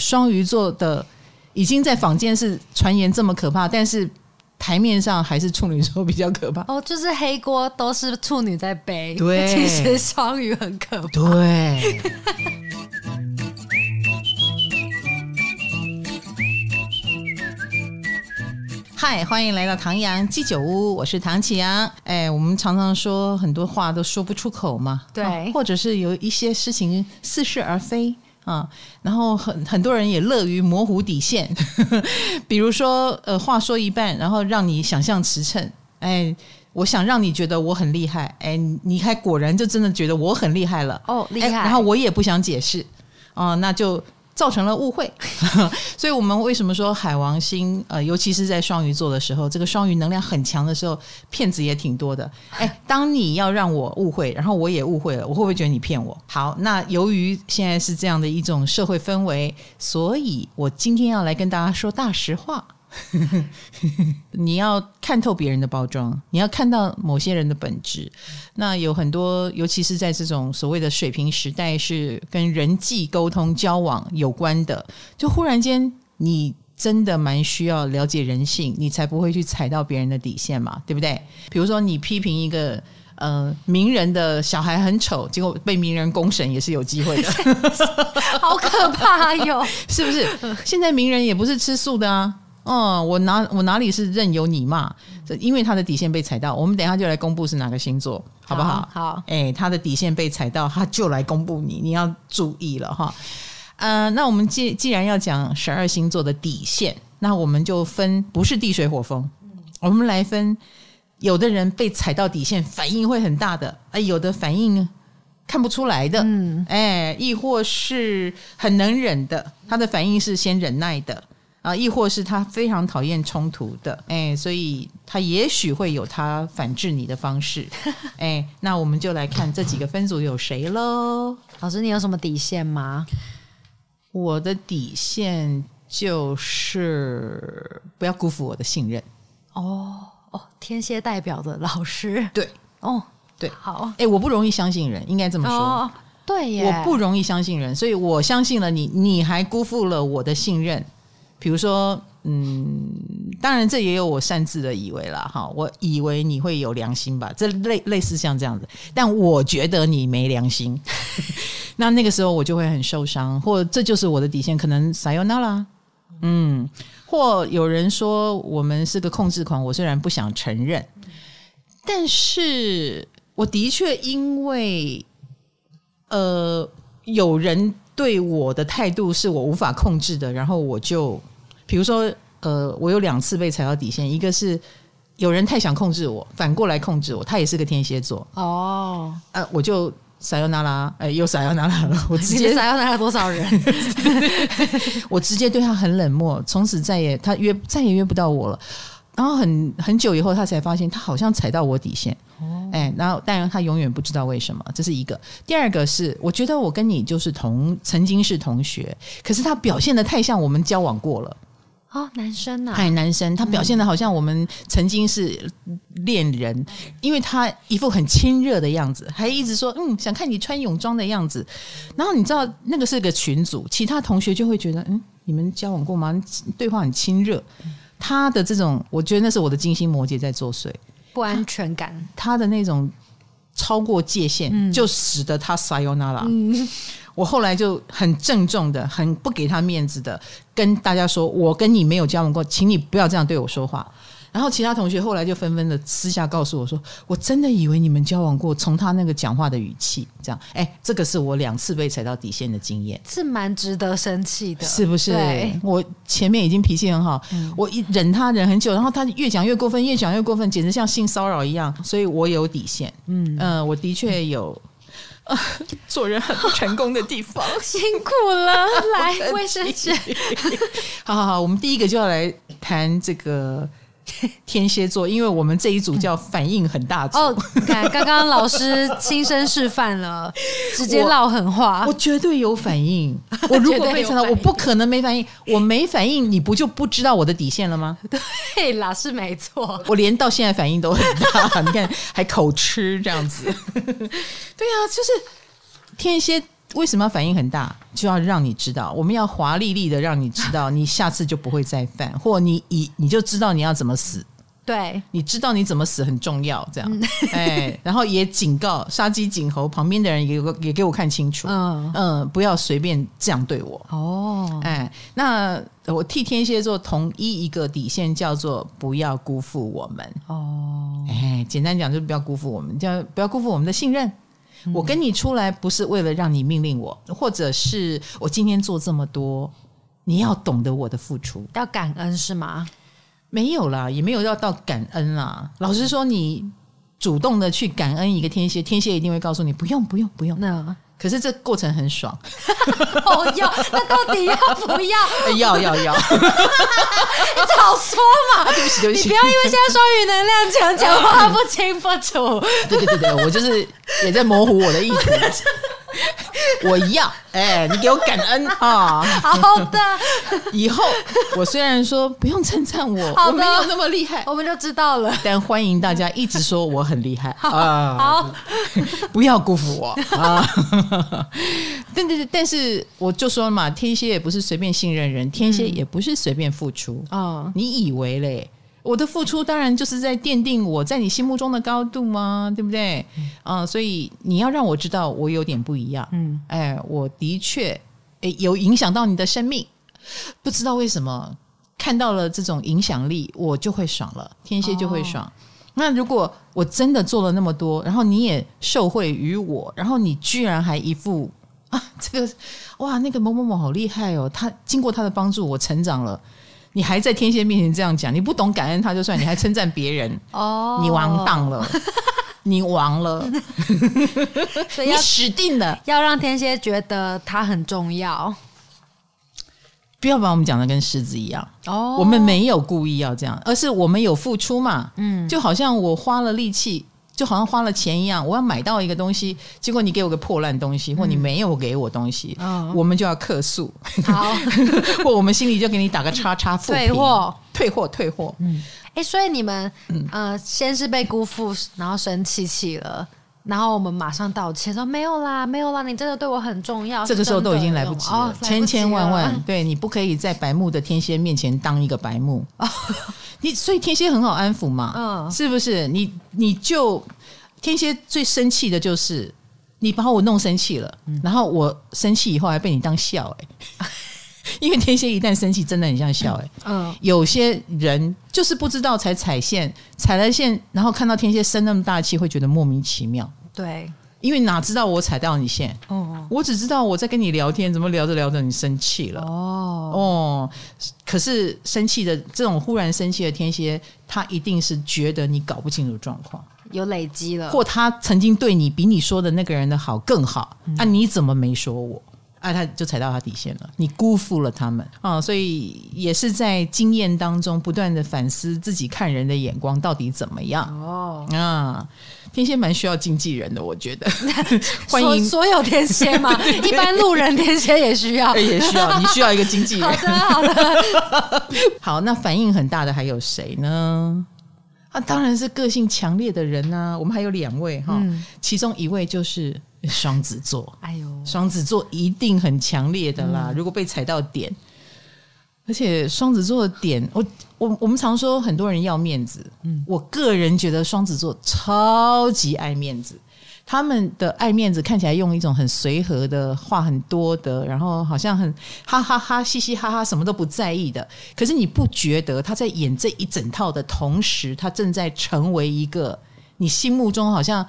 双鱼座的已经在坊间是传言这么可怕，但是台面上还是处女座比较可怕。哦，就是黑锅都是处女在背，对，其实双鱼很可怕。对。嗨，欢迎来到唐阳鸡酒屋，我是唐启阳。哎，我们常常说很多话都说不出口嘛，对，啊、或者是有一些事情似是而非啊。然后很很多人也乐于模糊底线，比如说呃，话说一半，然后让你想象驰骋。哎，我想让你觉得我很厉害，哎，你还果然就真的觉得我很厉害了哦，厉害。然后我也不想解释哦，那就。造成了误会，所以我们为什么说海王星呃，尤其是在双鱼座的时候，这个双鱼能量很强的时候，骗子也挺多的。哎，当你要让我误会，然后我也误会了，我会不会觉得你骗我？好，那由于现在是这样的一种社会氛围，所以我今天要来跟大家说大实话。你要看透别人的包装，你要看到某些人的本质。那有很多，尤其是在这种所谓的水平时代，是跟人际沟通、交往有关的。就忽然间，你真的蛮需要了解人性，你才不会去踩到别人的底线嘛，对不对？比如说，你批评一个呃名人的小孩很丑，结果被名人公审，也是有机会的。好可怕哟！是不是？现在名人也不是吃素的啊。哦，我哪我哪里是任由你骂？这因为他的底线被踩到，我们等一下就来公布是哪个星座，好不好？好，哎，他的底线被踩到，他就来公布你，你要注意了哈。呃，那我们既既然要讲十二星座的底线，那我们就分不是地水火风，我们来分，有的人被踩到底线，反应会很大的，哎，有的反应看不出来的，嗯，哎，亦或是很能忍的，他的反应是先忍耐的。啊，亦或是他非常讨厌冲突的，哎，所以他也许会有他反制你的方式，哎，那我们就来看这几个分组有谁喽。老师，你有什么底线吗？我的底线就是不要辜负我的信任。哦哦，天蝎代表的老师，对，哦，对，好，哎，我不容易相信人，应该这么说。哦，对耶，我不容易相信人，所以我相信了你，你还辜负了我的信任。比如说，嗯，当然这也有我擅自的以为啦，哈，我以为你会有良心吧，这类类似像这样子，但我觉得你没良心，那那个时候我就会很受伤，或这就是我的底线，可能撒由那拉，嗯，或有人说我们是个控制狂，我虽然不想承认，但是我的确因为，呃，有人对我的态度是我无法控制的，然后我就。比如说，呃，我有两次被踩到底线，一个是有人太想控制我，反过来控制我，他也是个天蝎座哦，呃，我就撒由那拉，哎，又撒由那拉了，我直接撒由那拉多少人？我直接对他很冷漠，从此再也他约再也约不到我了。然后很很久以后，他才发现他好像踩到我底线，哦，哎，然后当然他永远不知道为什么，这是一个。第二个是，我觉得我跟你就是同曾经是同学，可是他表现的太像我们交往过了。哦，男生呐、啊，嗨，男生，他表现的好像我们曾经是恋人，嗯、因为他一副很亲热的样子，还一直说嗯，想看你穿泳装的样子。然后你知道那个是个群组，其他同学就会觉得嗯，你们交往过吗？对话很亲热。他的这种，我觉得那是我的金星摩羯在作祟，不安全感，他，他的那种超过界限，嗯、就使得他撒由那拉。嗯我后来就很郑重的、很不给他面子的跟大家说：“我跟你没有交往过，请你不要这样对我说话。”然后其他同学后来就纷纷的私下告诉我说：“我真的以为你们交往过，从他那个讲话的语气，这样，哎，这个是我两次被踩到底线的经验，是蛮值得生气的，是不是？我前面已经脾气很好，嗯、我一忍他忍很久，然后他越讲越过分，越讲越过分，简直像性骚扰一样，所以我有底线。嗯嗯、呃，我的确有。” 做人很不成功的地方，辛苦了。来，卫生纸。好好好，我们第一个就要来谈这个 天蝎座，因为我们这一组叫反应很大组。哦，你看，刚刚老师亲身示范了，直接唠狠话。我，我绝对有反应。我如果没想到，我不可能没反应。我没反应，你不就不知道我的底线了吗？对啦，是没错。我连到现在反应都很大，你看还口吃这样子。对啊，就是天蝎为什么反应很大？就要让你知道，我们要华丽丽的让你知道，你下次就不会再犯，或你以你就知道你要怎么死。对，你知道你怎么死很重要，这样，哎，然后也警告杀鸡儆猴，旁边的人也有个也给我看清楚，嗯嗯，不要随便这样对我。哦，哎，那我替天蝎座同一一个底线，叫做不要辜负我们。哦，哎，简单讲就是不要辜负我们，叫不要辜负我们的信任。嗯、我跟你出来不是为了让你命令我，或者是我今天做这么多，你要懂得我的付出，要感恩是吗？没有啦，也没有要到感恩啦。老实说，你主动的去感恩一个天蝎，天蝎一定会告诉你不用，不用，不用。那可是这过程很爽。哦，要那到底要不要？欸、要要要！你早说嘛！啊、对不起，对不起，你不要因为现在双鱼能量强，讲话不清不楚。对对对对，我就是也在模糊我的意图。我要哎、欸，你给我感恩 啊！好的，以后我虽然说不用称赞我，的我没有那么厉害，我们就知道了。但欢迎大家一直说我很厉害好啊！好，不要辜负我啊！对对对，但是我就说嘛，天蝎也不是随便信任人，天蝎也不是随便付出啊！嗯、你以为嘞？我的付出当然就是在奠定我在你心目中的高度嘛？对不对？啊、嗯，所以你要让我知道我有点不一样。嗯，哎，我的确诶有影响到你的生命，不知道为什么看到了这种影响力，我就会爽了，天蝎就会爽。哦、那如果我真的做了那么多，然后你也受惠于我，然后你居然还一副啊，这个哇，那个某某某好厉害哦，他经过他的帮助，我成长了。你还在天蝎面前这样讲，你不懂感恩他就算，你还称赞别人，哦，你完蛋了，你亡了，所以你死定了。要让天蝎觉得他很重要，不要把我们讲的跟狮子一样哦。我们没有故意要这样，而是我们有付出嘛。嗯，就好像我花了力气。就好像花了钱一样，我要买到一个东西，结果你给我个破烂东西，或你没有给我东西，嗯、我们就要客诉，好，或我们心里就给你打个叉叉，退货，退货，退货。嗯，哎，所以你们，呃，先是被辜负，然后生气气了，然后我们马上道歉，说没有啦，没有啦，你真的对我很重要。这个时候都已经来不及了，哦、千千万万，对，你不可以在白目的天蝎面前当一个白目。哦 你所以天蝎很好安抚嘛，嗯，是不是？你你就天蝎最生气的就是你把我弄生气了，嗯、然后我生气以后还被你当笑哎、欸，因为天蝎一旦生气真的很像笑哎、欸，嗯，有些人就是不知道才踩线，踩了线，然后看到天蝎生那么大气，会觉得莫名其妙，对。因为哪知道我踩到你线？哦，我只知道我在跟你聊天，怎么聊着聊着你生气了？哦哦，可是生气的这种忽然生气的天蝎，他一定是觉得你搞不清楚状况，有累积了，或他曾经对你比你说的那个人的好更好，嗯、啊？你怎么没说我？啊，他就踩到他底线了，你辜负了他们啊！所以也是在经验当中不断的反思自己看人的眼光到底怎么样哦啊。天蝎蛮需要经纪人的，我觉得。欢迎所，所有天蝎嘛，一般路人天蝎也需要，也需要。你需要一个经纪人。好的，好的。好，那反应很大的还有谁呢？啊，当然是个性强烈的人啊。我们还有两位哈，嗯、其中一位就是双子座。哎呦，双子座一定很强烈的啦。嗯、如果被踩到点。而且双子座的点，我我我们常说很多人要面子，嗯，我个人觉得双子座超级爱面子，他们的爱面子看起来用一种很随和的话很多的，然后好像很哈哈哈嘻嘻哈哈什么都不在意的，可是你不觉得他在演这一整套的同时，他正在成为一个你心目中好像。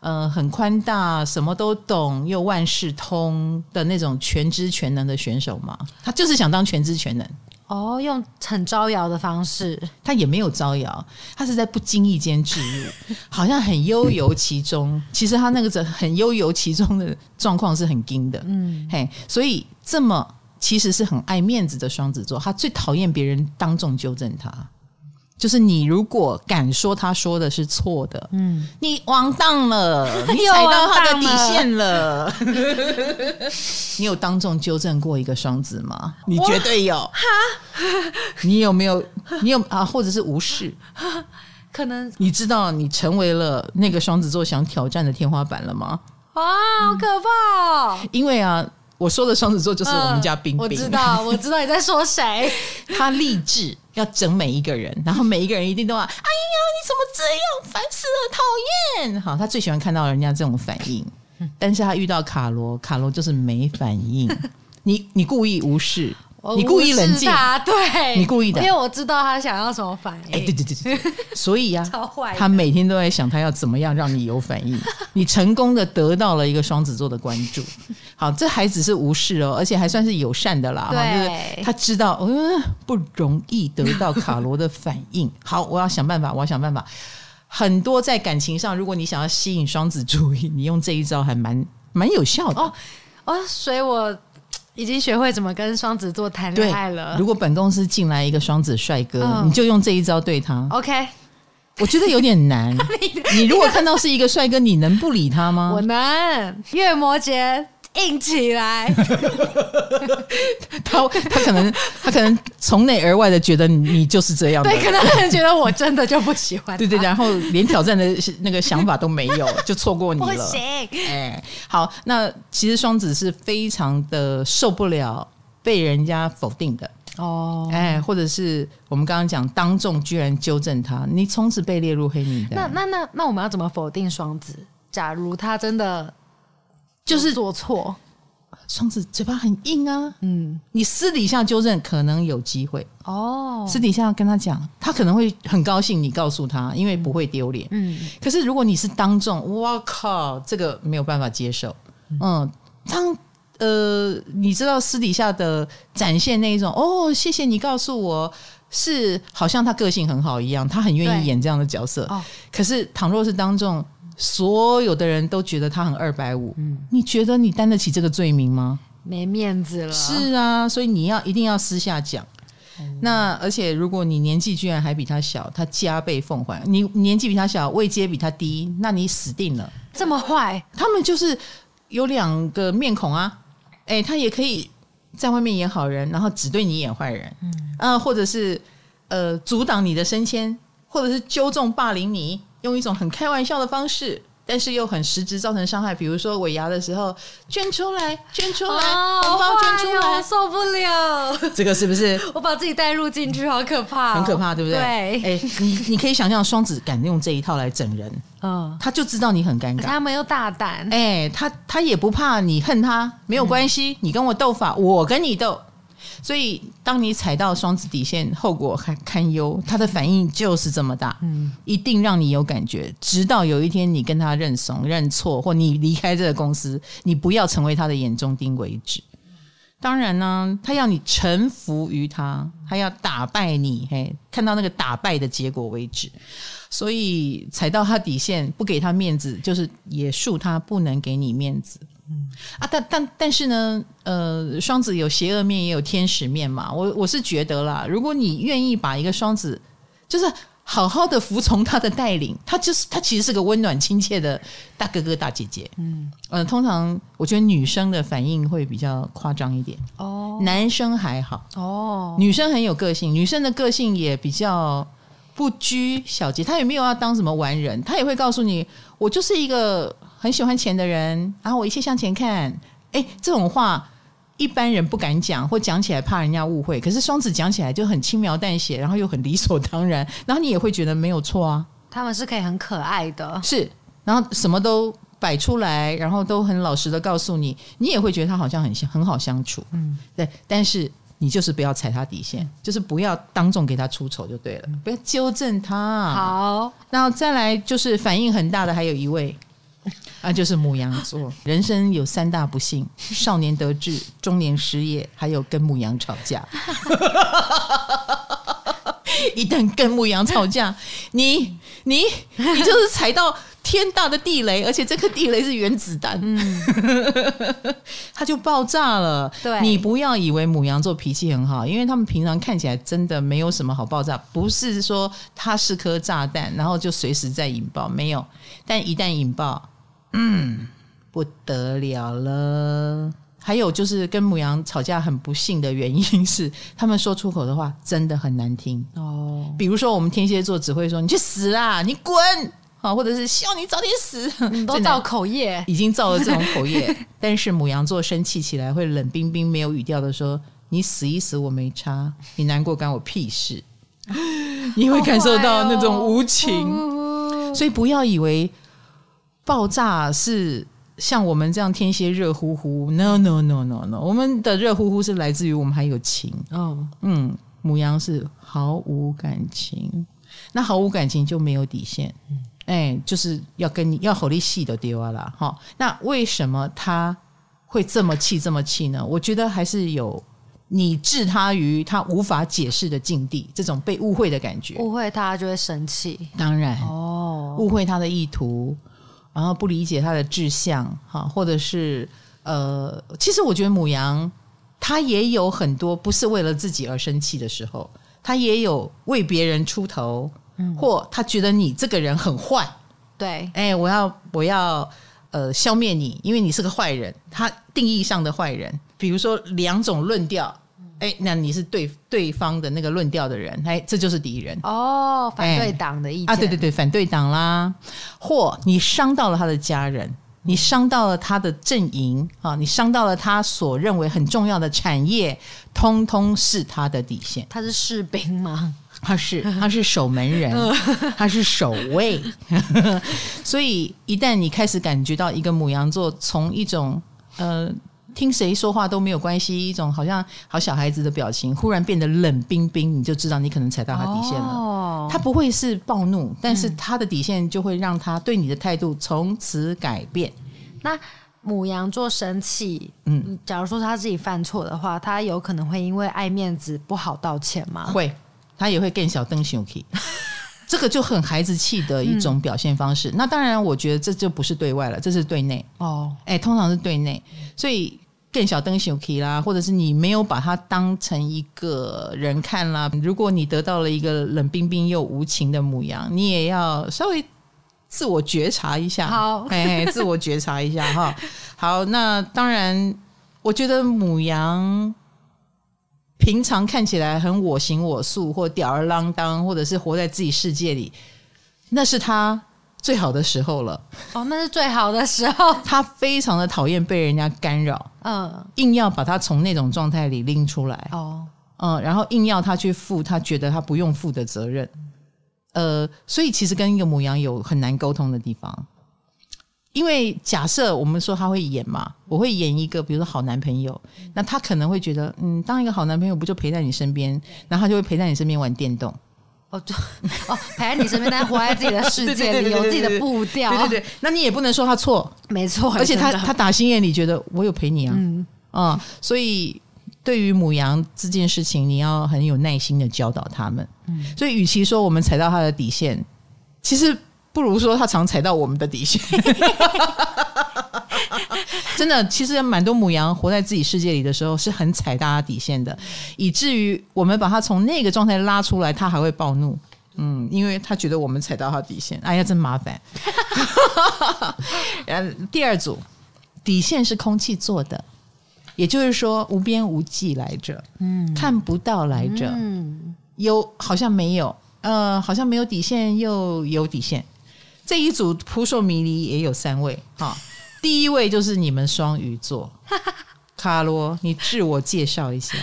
嗯、呃，很宽大，什么都懂，又万事通的那种全知全能的选手嘛。他就是想当全知全能。哦，用很招摇的方式，他也没有招摇，他是在不经意间置入，好像很悠游其中。其实他那个很悠游其中的状况是很惊的。嗯，嘿，所以这么其实是很爱面子的双子座，他最讨厌别人当众纠正他。就是你如果敢说他说的是错的，嗯，你完蛋了，你踩到他的底线了。你有当众纠正过一个双子吗？你绝对有。哈，你有没有？你有啊？或者是无视？可能。你知道你成为了那个双子座想挑战的天花板了吗？哇，好可怕哦！因为啊，我说的双子座就是我们家冰冰，嗯、我知道，我知道你在说谁。他励志要整每一个人，然后每一个人一定都要，哎呀，你怎么这样，烦死了，讨厌！好，他最喜欢看到人家这种反应，但是他遇到卡罗，卡罗就是没反应。你你故意无视。你故意冷静他，对，你故意的，因为我知道他想要什么反应。哎，对对对对，所以呀、啊，超坏，他每天都在想他要怎么样让你有反应。你成功的得到了一个双子座的关注。好，这孩子是无视哦，而且还算是友善的啦。对，就是他知道，嗯，不容易得到卡罗的反应。好，我要想办法，我要想办法。很多在感情上，如果你想要吸引双子注意，你用这一招还蛮蛮有效的。哦哦，所以我。已经学会怎么跟双子座谈恋爱了。如果本公司进来一个双子帅哥，嗯，你就用这一招对他。OK，我觉得有点难。你如果看到是一个帅哥，你能不理他吗？我能。月摩羯。硬起来 他，他他可能他可能从内而外的觉得你就是这样的，对，可能他觉得我真的就不喜欢，对对，然后连挑战的那个想法都没有，就错过你了。不行，哎，好，那其实双子是非常的受不了被人家否定的哦，哎，或者是我们刚刚讲当众居然纠正他，你从此被列入黑名单。那那那那我们要怎么否定双子？假如他真的。就是做错，双子嘴巴很硬啊。嗯，你私底下纠正可能有机会哦。私底下跟他讲，他可能会很高兴。你告诉他，因为不会丢脸。嗯，可是如果你是当众，我靠，这个没有办法接受。嗯，当呃，你知道私底下的展现那一种，哦，谢谢你告诉我，是好像他个性很好一样，他很愿意演这样的角色。哦，可是倘若是当众。所有的人都觉得他很二百五，你觉得你担得起这个罪名吗？没面子了。是啊，所以你要一定要私下讲。嗯、那而且如果你年纪居然还比他小，他加倍奉还。你年纪比他小，位阶比他低，那你死定了。这么坏？他们就是有两个面孔啊。哎，他也可以在外面演好人，然后只对你演坏人。嗯，呃，或者是呃阻挡你的升迁，或者是纠正霸凌你。用一种很开玩笑的方式，但是又很实质造成伤害。比如说尾牙的时候，捐出来，捐出来，红、哦、包捐出来，受不了。这个是不是？我把自己带入进去，好可怕、哦，很可怕，对不对？对。哎，你你可以想象，双子敢用这一套来整人，嗯，他就知道你很尴尬。他没有大胆，哎，他他也不怕你恨他，没有关系，嗯、你跟我斗法，我跟你斗。所以，当你踩到双子底线，后果很堪忧。他的反应就是这么大，嗯，一定让你有感觉。直到有一天你跟他认怂、认错，或你离开这个公司，你不要成为他的眼中钉为止。当然呢，他要你臣服于他，他要打败你，嘿，看到那个打败的结果为止。所以踩到他底线，不给他面子，就是也恕他不能给你面子。嗯啊，但但但是呢，呃，双子有邪恶面，也有天使面嘛。我我是觉得啦，如果你愿意把一个双子，就是好好的服从他的带领，他就是他其实是个温暖亲切的大哥哥大姐姐。嗯，呃，通常我觉得女生的反应会比较夸张一点哦，男生还好哦，女生很有个性，女生的个性也比较不拘小节，她也没有要当什么完人，她也会告诉你，我就是一个。很喜欢钱的人，然后我一切向前看。哎，这种话一般人不敢讲，或讲起来怕人家误会。可是双子讲起来就很轻描淡写，然后又很理所当然，然后你也会觉得没有错啊。他们是可以很可爱的，是，然后什么都摆出来，然后都很老实的告诉你，你也会觉得他好像很很好相处。嗯，对。但是你就是不要踩他底线，就是不要当众给他出丑就对了，不要纠正他。好，然后再来就是反应很大的，还有一位。啊，就是母羊座，人生有三大不幸：少年得志、中年失业，还有跟母羊吵架。一旦跟母羊吵架，你你你就是踩到天大的地雷，而且这颗地雷是原子弹，嗯，它就爆炸了。对，你不要以为母羊座脾气很好，因为他们平常看起来真的没有什么好爆炸，不是说它是颗炸弹，然后就随时在引爆，没有。但一旦引爆，嗯，不得了了。还有就是跟母羊吵架很不幸的原因是，他们说出口的话真的很难听。哦。比如说，我们天蝎座只会说“你去死啦，你滚”，啊，或者是希望你早点死，你都造口业，已经造了这种口业。但是母羊座生气起来会冷冰冰、没有语调的说：“你死一死我没差，你难过干我屁事。” 你会感受到那种无情，哦、所以不要以为爆炸是像我们这样天蝎热乎乎。No no no no no，我们的热乎乎是来自于我们还有情。哦，嗯，母羊是毫无感情，那毫无感情就没有底线。哎，就是要跟你要吼你戏的丢了哈。那为什么他会这么气这么气呢？我觉得还是有。你置他于他无法解释的境地，这种被误会的感觉，误会他就会生气。当然，哦，误会他的意图，然后不理解他的志向，哈，或者是呃，其实我觉得母羊他也有很多不是为了自己而生气的时候，他也有为别人出头，嗯，或他觉得你这个人很坏，对，哎，我要我要呃消灭你，因为你是个坏人，他定义上的坏人。比如说两种论调，哎，那你是对对方的那个论调的人，哎，这就是敌人哦，反对党的意见啊，对对对，反对党啦，或你伤到了他的家人，你伤到了他的阵营啊，你伤到了他所认为很重要的产业，通通是他的底线。他是士兵吗？他是，他是守门人，他是守卫。所以一旦你开始感觉到一个母羊座从一种呃。听谁说话都没有关系，一种好像好小孩子的表情，忽然变得冷冰冰，你就知道你可能踩到他底线了。哦、他不会是暴怒，但是他的底线就会让他对你的态度从此改变。那母羊座生气，嗯，假如说他自己犯错的话，他有可能会因为爱面子不好道歉吗？会，他也会更小灯熊 k。这个就很孩子气的一种表现方式。嗯、那当然，我觉得这就不是对外了，这是对内。哦，哎，通常是对内，所以。更小灯小 K 啦，或者是你没有把它当成一个人看啦。如果你得到了一个冷冰冰又无情的母羊，你也要稍微自我觉察一下。好，哎，自我觉察一下哈。好，那当然，我觉得母羊平常看起来很我行我素，或吊儿郎当，或者是活在自己世界里，那是他。最好的时候了。哦，那是最好的时候。他非常的讨厌被人家干扰，嗯，硬要把他从那种状态里拎出来，哦，嗯，然后硬要他去负他觉得他不用负的责任，呃，所以其实跟一个母羊有很难沟通的地方，因为假设我们说他会演嘛，我会演一个比如说好男朋友，那他可能会觉得，嗯，当一个好男朋友不就陪在你身边，然后他就会陪在你身边玩电动。哦，对哦，陪在你身边，但活在自己的世界里，有自己的步调。对对对，那你也不能说他错，没错。而且他他打心眼里觉得我有陪你啊，嗯啊、嗯，所以对于母羊这件事情，你要很有耐心的教导他们。嗯，所以与其说我们踩到他的底线，其实不如说他常踩到我们的底线。真的，其实蛮多母羊活在自己世界里的时候，是很踩大家底线的，以至于我们把它从那个状态拉出来，它还会暴怒。嗯，因为他觉得我们踩到他底线，哎呀，真麻烦。第二组底线是空气做的，也就是说无边无际来着，嗯，看不到来着，嗯，有好像没有，呃，好像没有底线又有底线。这一组扑朔迷离也有三位哈。第一位就是你们双鱼座，卡罗，你自我介绍一下。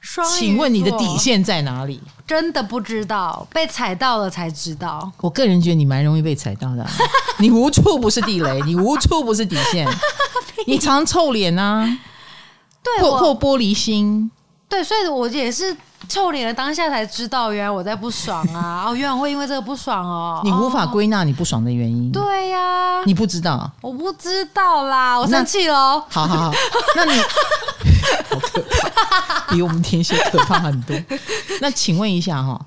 双鱼座，请问你的底线在哪里？真的不知道，被踩到了才知道。我个人觉得你蛮容易被踩到的，你无处不是地雷，你无处不是底线，你常臭脸啊，对，或或玻璃心，对，所以我也是。臭脸的当下才知道，原来我在不爽啊！哦，原来会因为这个不爽哦。你无法归纳你不爽的原因。对呀，你不知道，我不知道啦，我生气喽。好好好，那你 好可怕，比我们天蝎可怕很多。那请问一下哈，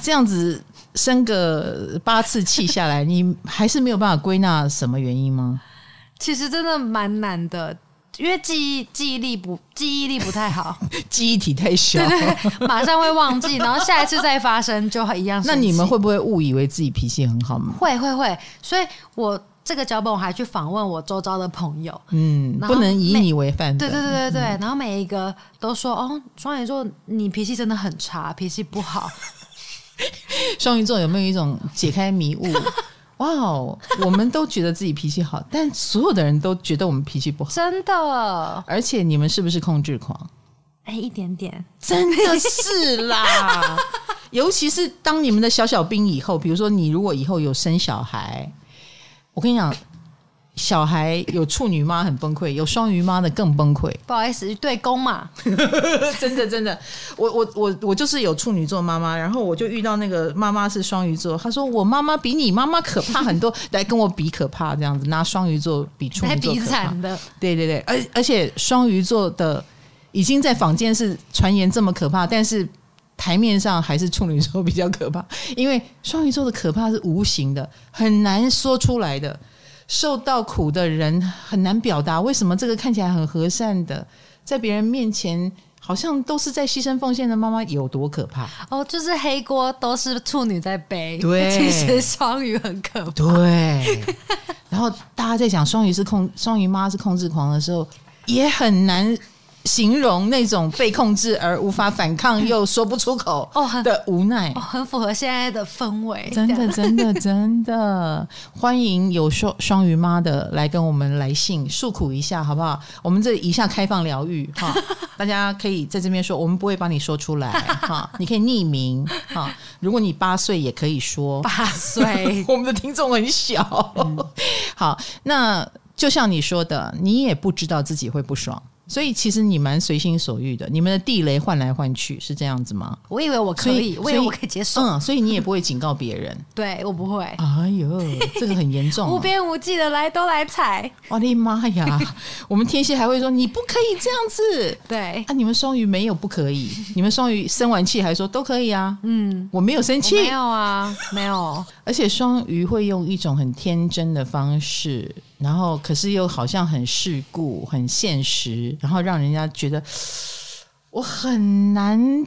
这样子生个八次气下来，你还是没有办法归纳什么原因吗？其实真的蛮难的。因为记忆记忆力不记忆力不太好，记忆体太小，对对，马上会忘记，然后下一次再发生就一样。那你们会不会误以为自己脾气很好吗？会会会，所以我这个脚本我还去访问我周遭的朋友，嗯，不能以你为范。对对对对对，嗯、然后每一个都说哦，双鱼座你脾气真的很差，脾气不好。双鱼座有没有一种解开迷雾？哇哦，我们都觉得自己脾气好，但所有的人都觉得我们脾气不好，真的。而且你们是不是控制狂？哎，一点点，真的是啦。尤其是当你们的小小兵以后，比如说你如果以后有生小孩，我跟你讲。小孩有处女妈很崩溃，有双鱼妈的更崩溃。不好意思，对公嘛，真的真的，我我我我就是有处女座妈妈，然后我就遇到那个妈妈是双鱼座，她说我妈妈比你妈妈可怕很多，来跟我比可怕这样子，拿双鱼座比处女座可怕的，对对对，而而且双鱼座的已经在坊间是传言这么可怕，但是台面上还是处女座比较可怕，因为双鱼座的可怕是无形的，很难说出来的。受到苦的人很难表达，为什么这个看起来很和善的，在别人面前好像都是在牺牲奉献的妈妈有多可怕？哦，就是黑锅都是处女在背，对，其实双鱼很可怕。对，然后大家在讲双鱼是控，双鱼妈是控制狂的时候，也很难。形容那种被控制而无法反抗又说不出口的无奈，哦，很符合现在的氛围。真的，真的，真的，欢迎有双双鱼妈的来跟我们来信诉苦一下，好不好？我们这一下开放疗愈哈，大家可以在这边说，我们不会帮你说出来哈，你可以匿名哈。如果你八岁也可以说八岁，我们的听众很小。嗯、好，那就像你说的，你也不知道自己会不爽。所以其实你蛮随心所欲的，你们的地雷换来换去是这样子吗？我以为我可以，以我以为我可以接受。嗯，所以你也不会警告别人。对，我不会。哎呦，这个很严重，无边无际的来都来踩。我的妈呀！我们天蝎还会说你不可以这样子。对啊，你们双鱼没有不可以，你们双鱼生完气还说都可以啊。嗯，我没有生气，没有啊，没有。而且双鱼会用一种很天真的方式。然后，可是又好像很世故、很现实，然后让人家觉得我很难，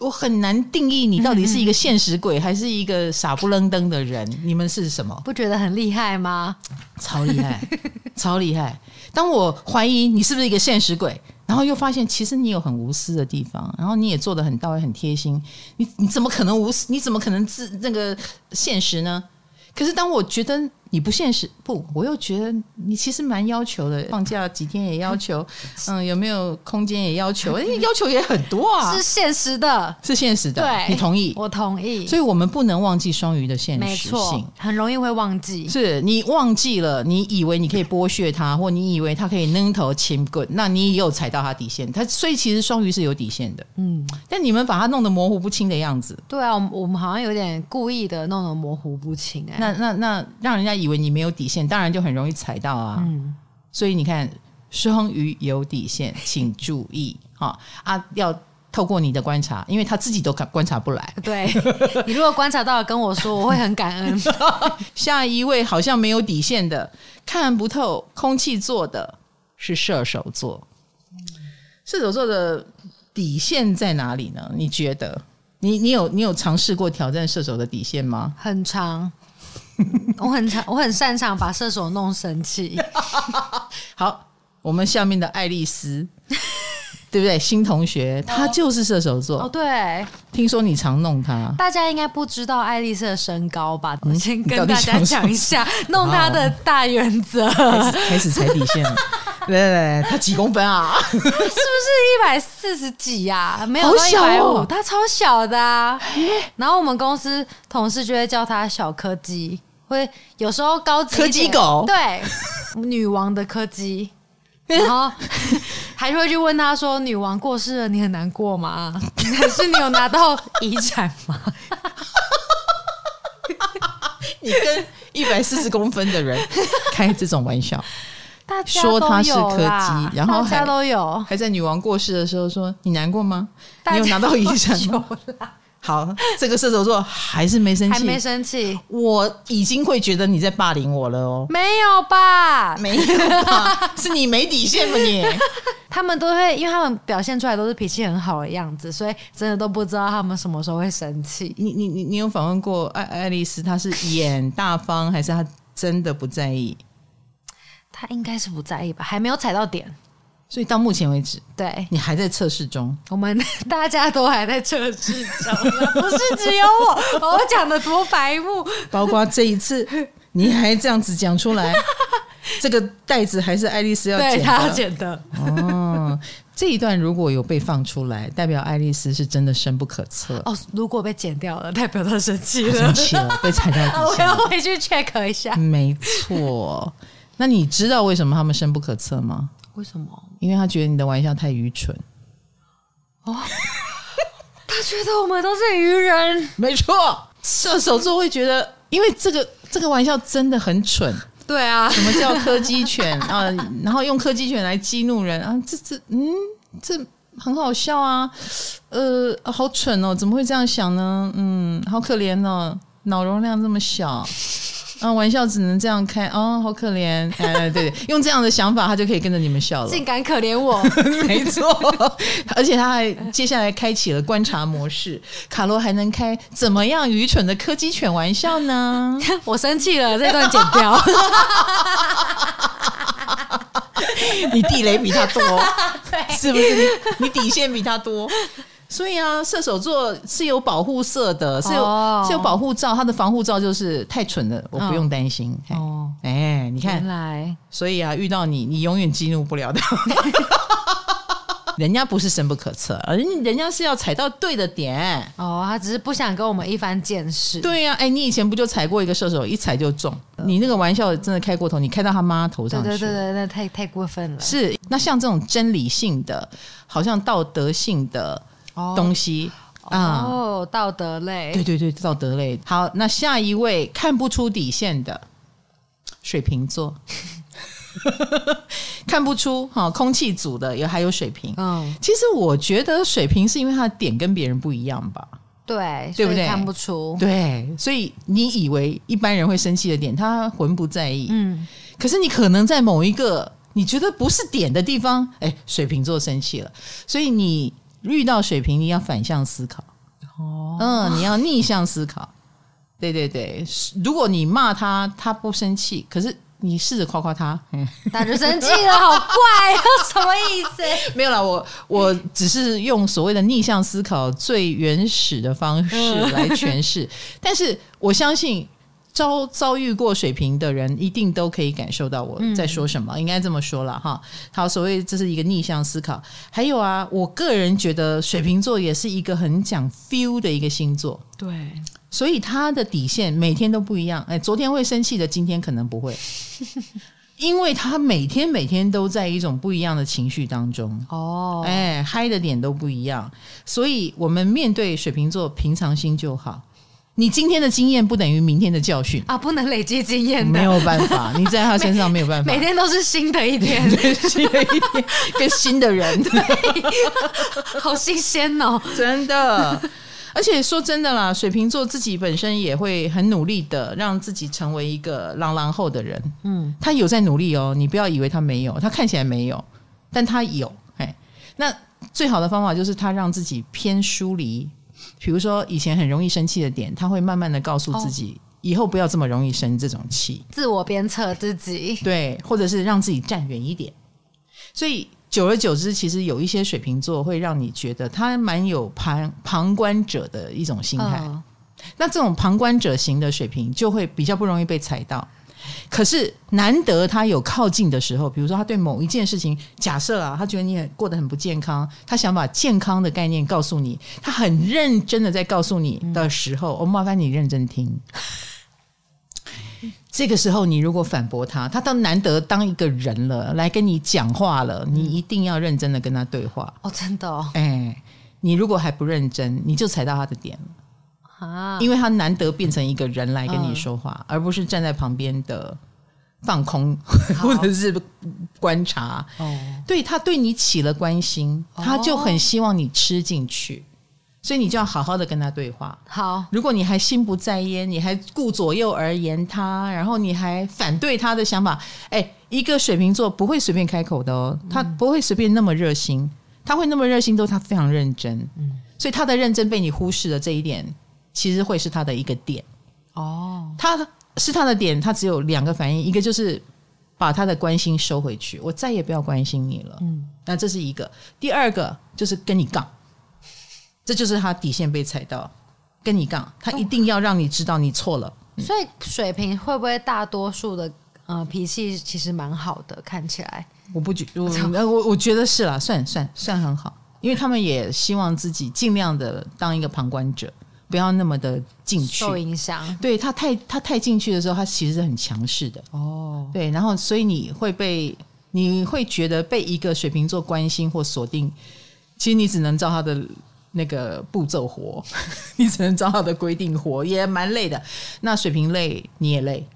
我很难定义你到底是一个现实鬼，还是一个傻不愣登的人。你们是什么？不觉得很厉害吗？超厉害，超厉害！当我怀疑你是不是一个现实鬼，然后又发现其实你有很无私的地方，然后你也做的很到位、很贴心，你你怎么可能无私？你怎么可能自那个现实呢？可是当我觉得。你不现实不，我又觉得你其实蛮要求的，放假几天也要求，嗯，有没有空间也要求，哎，要求也很多啊，是现实的，是现实的，对，你同意？我同意，所以我们不能忘记双鱼的现实性，很容易会忘记，是你忘记了，你以为你可以剥削他，或你以为他可以扔头轻棍，那你也有踩到他底线，他所以其实双鱼是有底线的，嗯，但你们把他弄得模糊不清的样子，对啊，我们好像有点故意的弄得模糊不清，哎，那那那让人家以。为你没有底线，当然就很容易踩到啊。嗯，所以你看，双鱼有底线，请注意哈啊！要透过你的观察，因为他自己都观观察不来。对，你如果观察到了跟我说，我会很感恩。下一位好像没有底线的，看不透空气做的是射手座。射手座的底线在哪里呢？你觉得？你你有你有尝试过挑战射手的底线吗？很长。我很常，我很擅长把射手弄生气。好，我们下面的爱丽丝，对不对？新同学，她就是射手座。哦，对，听说你常弄她。大家应该不知道爱丽丝的身高吧？我先跟大家讲一下，弄她的大原则。开始踩底线了。来来来，她几公分啊？是不是一百四十几呀？没有到一百五，她超小的啊。然后我们公司同事就会叫他小柯基。会有时候高级柯基狗，对，女王的柯基，然后还会去问他说：“女王过世了，你很难过吗？还是你有拿到遗产吗？”你跟一百四十公分的人开这种玩笑，大家说他是柯基，然后大家都有，还在女王过世的时候说：“你难过吗？你有拿到遗产吗？”好，这个射手座还是没生气，还没生气，我已经会觉得你在霸凌我了哦。没有吧？没有吧？是你没底线吗？你？他们都会，因为他们表现出来都是脾气很好的样子，所以真的都不知道他们什么时候会生气。你你你你有访问过爱爱丽丝？她是演大方，还是她真的不在意？她应该是不在意吧？还没有踩到点。所以到目前为止，对你还在测试中。我们 大家都还在测试中，不是只有我，我讲的多白目，包括这一次，你还这样子讲出来，这个袋子还是爱丽丝要剪的，他要剪的。哦，这一段如果有被放出来，代表爱丽丝是真的深不可测。哦，如果被剪掉了，代表她生气了，生气了，被踩到底下。我要回去 check 一下。没错，那你知道为什么他们深不可测吗？为什么？因为他觉得你的玩笑太愚蠢。哦，他觉得我们都是愚人。没错，射手座会觉得，因为这个这个玩笑真的很蠢。对啊，什么叫柯基犬 啊？然后用柯基犬来激怒人啊？这这嗯，这很好笑啊。呃，好蠢哦，怎么会这样想呢？嗯，好可怜哦，脑容量这么小。啊，玩笑只能这样开哦，好可怜！哎，对对，用这样的想法，他就可以跟着你们笑了。竟敢可怜我，没错。而且他还接下来开启了观察模式。卡罗还能开怎么样愚蠢的柯基犬玩笑呢？我生气了，这段剪掉。你地雷比他多，是不是？你你底线比他多。所以啊，射手座是有保护色的，是有、oh. 是有保护罩，它的防护罩就是太蠢了，我不用担心。哦，哎，你看，来，所以啊，遇到你，你永远激怒不了的。人家不是深不可测，而人家是要踩到对的点。哦，oh, 他只是不想跟我们一番见识。对呀、啊，哎，你以前不就踩过一个射手，一踩就中？你那个玩笑真的开过头，你开到他妈头上去。对对对对，那太太过分了。是，那像这种真理性的，好像道德性的。东西啊，哦，道德类，对对对，道德类。好，那下一位看不出底线的水瓶座，看不出哈，空气组的也还有水瓶。嗯，其实我觉得水瓶是因为他的点跟别人不一样吧？对，对不对？看不出，对，所以你以为一般人会生气的点，他浑不在意。嗯，可是你可能在某一个你觉得不是点的地方，哎，水瓶座生气了，所以你。遇到水瓶，你要反向思考。哦，嗯，你要逆向思考。对对对，如果你骂他，他不生气，可是你试着夸夸他，嗯，他就生气了，好怪，什么意思？没有啦，我我只是用所谓的逆向思考最原始的方式来诠释，嗯、但是我相信。遭遭遇过水瓶的人，一定都可以感受到我在说什么。嗯、应该这么说了哈。好，所谓这是一个逆向思考。还有啊，我个人觉得水瓶座也是一个很讲 feel 的一个星座。对，所以他的底线每天都不一样。哎，昨天会生气的，今天可能不会，因为他每天每天都在一种不一样的情绪当中。哦，哎，嗨的点都不一样。所以我们面对水瓶座，平常心就好。你今天的经验不等于明天的教训啊！不能累积经验的，没有办法。你在他身上没有办法，每天都是新的一天，新的一天，跟新的人，对，好新鲜哦，真的。而且说真的啦，水瓶座自己本身也会很努力的让自己成为一个朗朗后的人。嗯，他有在努力哦，你不要以为他没有，他看起来没有，但他有。哎，那最好的方法就是他让自己偏疏离。比如说，以前很容易生气的点，他会慢慢的告诉自己，以后不要这么容易生这种气，自我鞭策自己，对，或者是让自己站远一点。所以久而久之，其实有一些水瓶座会让你觉得他蛮有旁旁观者的一种心态。哦、那这种旁观者型的水瓶就会比较不容易被踩到。可是难得他有靠近的时候，比如说他对某一件事情，假设啊，他觉得你很过得很不健康，他想把健康的概念告诉你，他很认真的在告诉你的时候，我、嗯哦、麻烦你认真听。这个时候你如果反驳他，他倒难得当一个人了，来跟你讲话了，你一定要认真的跟他对话。哦，真的哦。哎，你如果还不认真，你就踩到他的点了。啊，因为他难得变成一个人来跟你说话，嗯、而不是站在旁边的放空或者是观察。哦，对，他对你起了关心，他就很希望你吃进去，哦、所以你就要好好的跟他对话。好，如果你还心不在焉，你还顾左右而言他，然后你还反对他的想法，哎，一个水瓶座不会随便开口的哦，他不会随便那么热心，他会那么热心，都他非常认真。嗯，所以他的认真被你忽视了这一点。其实会是他的一个点哦，他是他的点，他只有两个反应，一个就是把他的关心收回去，我再也不要关心你了。嗯，那这是一个。第二个就是跟你杠，这就是他底线被踩到，跟你杠，他一定要让你知道你错了。嗯、所以水瓶会不会大多数的呃脾气其实蛮好的？看起来我不觉 我我我觉得是啦，算算算很好，因为他们也希望自己尽量的当一个旁观者。不要那么的进去，受影响。对，他太他太进去的时候，他其实是很强势的。哦，对，然后所以你会被你会觉得被一个水瓶座关心或锁定，其实你只能照他的那个步骤活，你只能照他的规定活，也蛮累的。那水瓶累，你也累，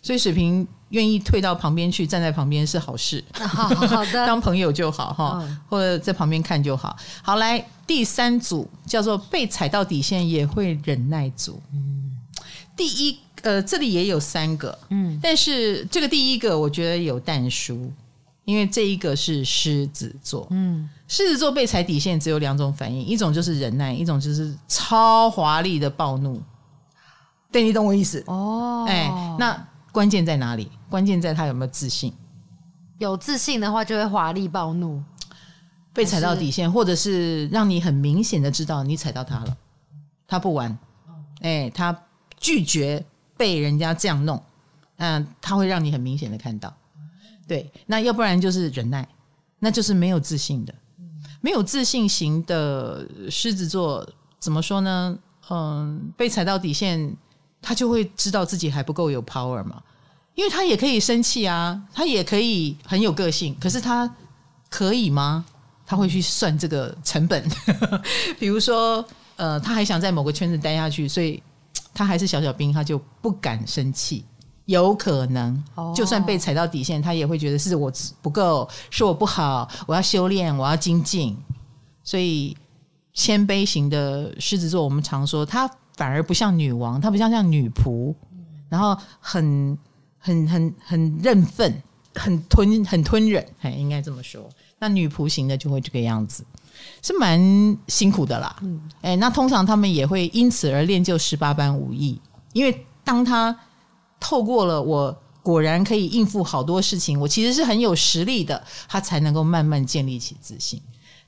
所以水瓶。愿意退到旁边去，站在旁边是好事。好 好的，当朋友就好哈，嗯、或者在旁边看就好。好，来第三组叫做被踩到底线也会忍耐组。嗯，第一呃，这里也有三个，嗯，但是这个第一个我觉得有但书，因为这一个是狮子座。嗯，狮子座被踩底线只有两种反应，一种就是忍耐，一种就是超华丽的暴怒。对，你懂我意思哦？哎，那。关键在哪里？关键在他有没有自信。有自信的话，就会华丽暴怒，被踩到底线，或者是让你很明显的知道你踩到他了，他不玩，哎、欸，他拒绝被人家这样弄，嗯，他会让你很明显的看到。对，那要不然就是忍耐，那就是没有自信的，没有自信型的狮子座怎么说呢？嗯，被踩到底线。他就会知道自己还不够有 power 嘛，因为他也可以生气啊，他也可以很有个性，可是他可以吗？他会去算这个成本，比如说，呃，他还想在某个圈子待下去，所以他还是小小兵，他就不敢生气，有可能，就算被踩到底线，他也会觉得是我不够，是我不好，我要修炼，我要精进，所以谦卑型的狮子座，我们常说他。反而不像女王，她不像像女仆，然后很很很很认份，很吞很吞忍，哎，应该这么说。那女仆型的就会这个样子，是蛮辛苦的啦。嗯，哎，那通常他们也会因此而练就十八般武艺，因为当他透过了我果然可以应付好多事情，我其实是很有实力的，他才能够慢慢建立起自信。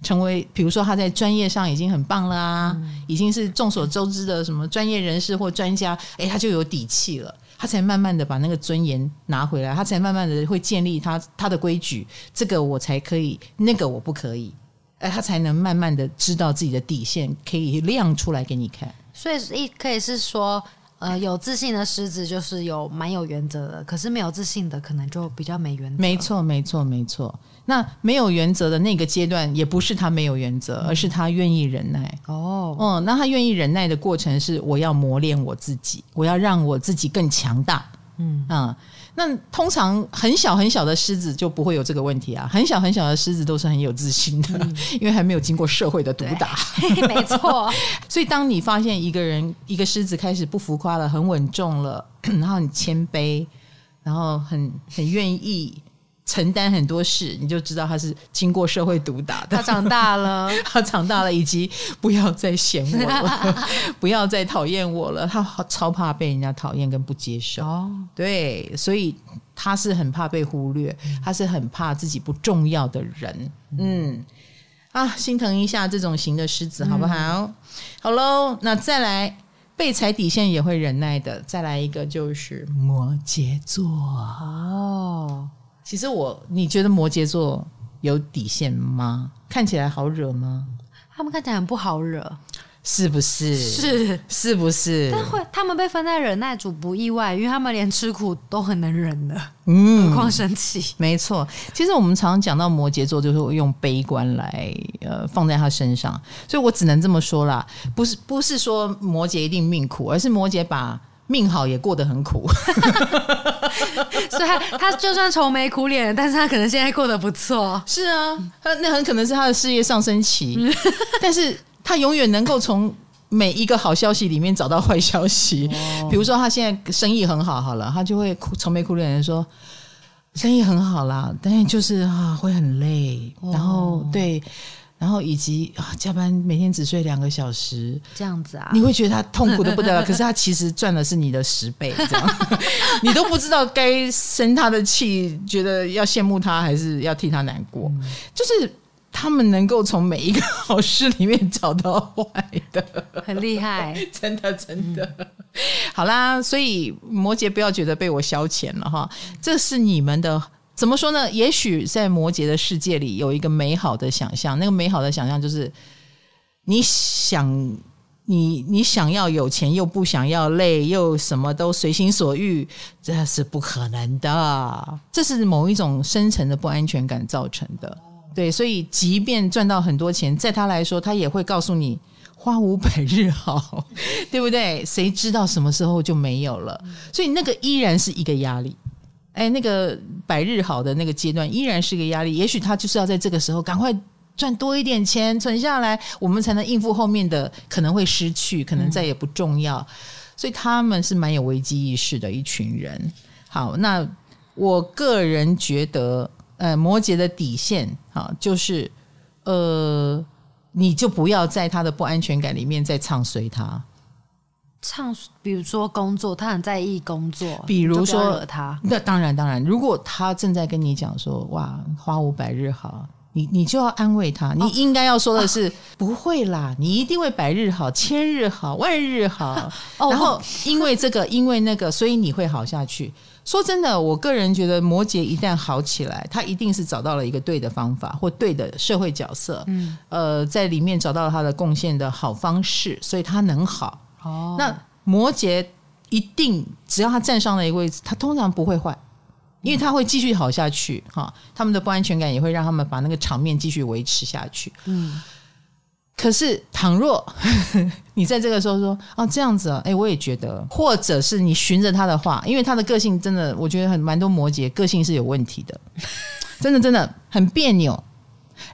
成为，比如说他在专业上已经很棒了啊，嗯、已经是众所周知的什么专业人士或专家，哎，他就有底气了，他才慢慢的把那个尊严拿回来，他才慢慢的会建立他他的规矩，这个我才可以，那个我不可以，哎，他才能慢慢的知道自己的底线，可以亮出来给你看。所以一可以是说。呃，有自信的狮子就是有蛮有原则的，可是没有自信的可能就比较没原则。没错，没错，没错。那没有原则的那个阶段，也不是他没有原则，嗯、而是他愿意忍耐。哦，嗯，那他愿意忍耐的过程是，我要磨练我自己，我要让我自己更强大。嗯啊。那通常很小很小的狮子就不会有这个问题啊，很小很小的狮子都是很有自信的，嗯、因为还没有经过社会的毒打。没错，所以当你发现一个人一个狮子开始不浮夸了，很稳重了，然后很谦卑，然后很很愿意。承担很多事，你就知道他是经过社会毒打的。他长大了，他长大了，以及不要再嫌我了，不要再讨厌我了。他超怕被人家讨厌跟不接受。哦，对，所以他是很怕被忽略，他是很怕自己不重要的人。嗯，啊，心疼一下这种型的狮子，好不好？嗯、好喽，那再来被踩底线也会忍耐的，再来一个就是摩羯座。哦。其实我，你觉得摩羯座有底线吗？看起来好惹吗？他们看起来很不好惹，是不是？是是不是？但会他们被分在忍耐组不意外，因为他们连吃苦都很能忍的，嗯，何况生气。没错，其实我们常常讲到摩羯座，就是用悲观来呃放在他身上，所以我只能这么说啦，不是不是说摩羯一定命苦，而是摩羯把。命好也过得很苦，所以他他就算愁眉苦脸，但是他可能现在过得不错。是啊，他那很可能是他的事业上升期，但是他永远能够从每一个好消息里面找到坏消息。哦、比如说他现在生意很好，好了，他就会愁眉苦脸的说，生意很好啦，但是就是啊会很累，哦、然后对。然后以及啊加班每天只睡两个小时，这样子啊，你会觉得他痛苦的不得了。可是他其实赚的是你的十倍，这样。你都不知道该生他的气，觉得要羡慕他还是要替他难过，嗯、就是。他们能够从每一个好事里面找到坏的，很厉害，真的真的。嗯、好啦，所以摩羯不要觉得被我消遣了哈，这是你们的怎么说呢？也许在摩羯的世界里有一个美好的想象，那个美好的想象就是你想你你想要有钱又不想要累，又什么都随心所欲，这是不可能的。这是某一种深层的不安全感造成的。对，所以即便赚到很多钱，在他来说，他也会告诉你“花无百日好”，对不对？谁知道什么时候就没有了？所以那个依然是一个压力。哎，那个百日好的那个阶段依然是个压力。也许他就是要在这个时候赶快赚多一点钱存下来，我们才能应付后面的可能会失去，可能再也不重要。嗯、所以他们是蛮有危机意识的一群人。好，那我个人觉得。呃，摩羯的底线，啊，就是，呃，你就不要在他的不安全感里面再唱衰他。唱，比如说工作，他很在意工作，比如说他。那当然，当然，如果他正在跟你讲说，哇，花无百日好，你你就要安慰他。你应该要说的是，哦、不会啦，你一定会百日好，千日好，万日好。哦、然后因为这个，因为那个，所以你会好下去。说真的，我个人觉得摩羯一旦好起来，他一定是找到了一个对的方法或对的社会角色，嗯，呃，在里面找到了他的贡献的好方式，所以他能好。哦，那摩羯一定只要他站上了一个位置，他通常不会坏，因为他会继续好下去。哈，他们的不安全感也会让他们把那个场面继续维持下去。嗯。可是，倘若 你在这个时候说啊这样子啊，哎，我也觉得，或者是你循着他的话，因为他的个性真的，我觉得很蛮多摩羯个性是有问题的，真的真的很别扭，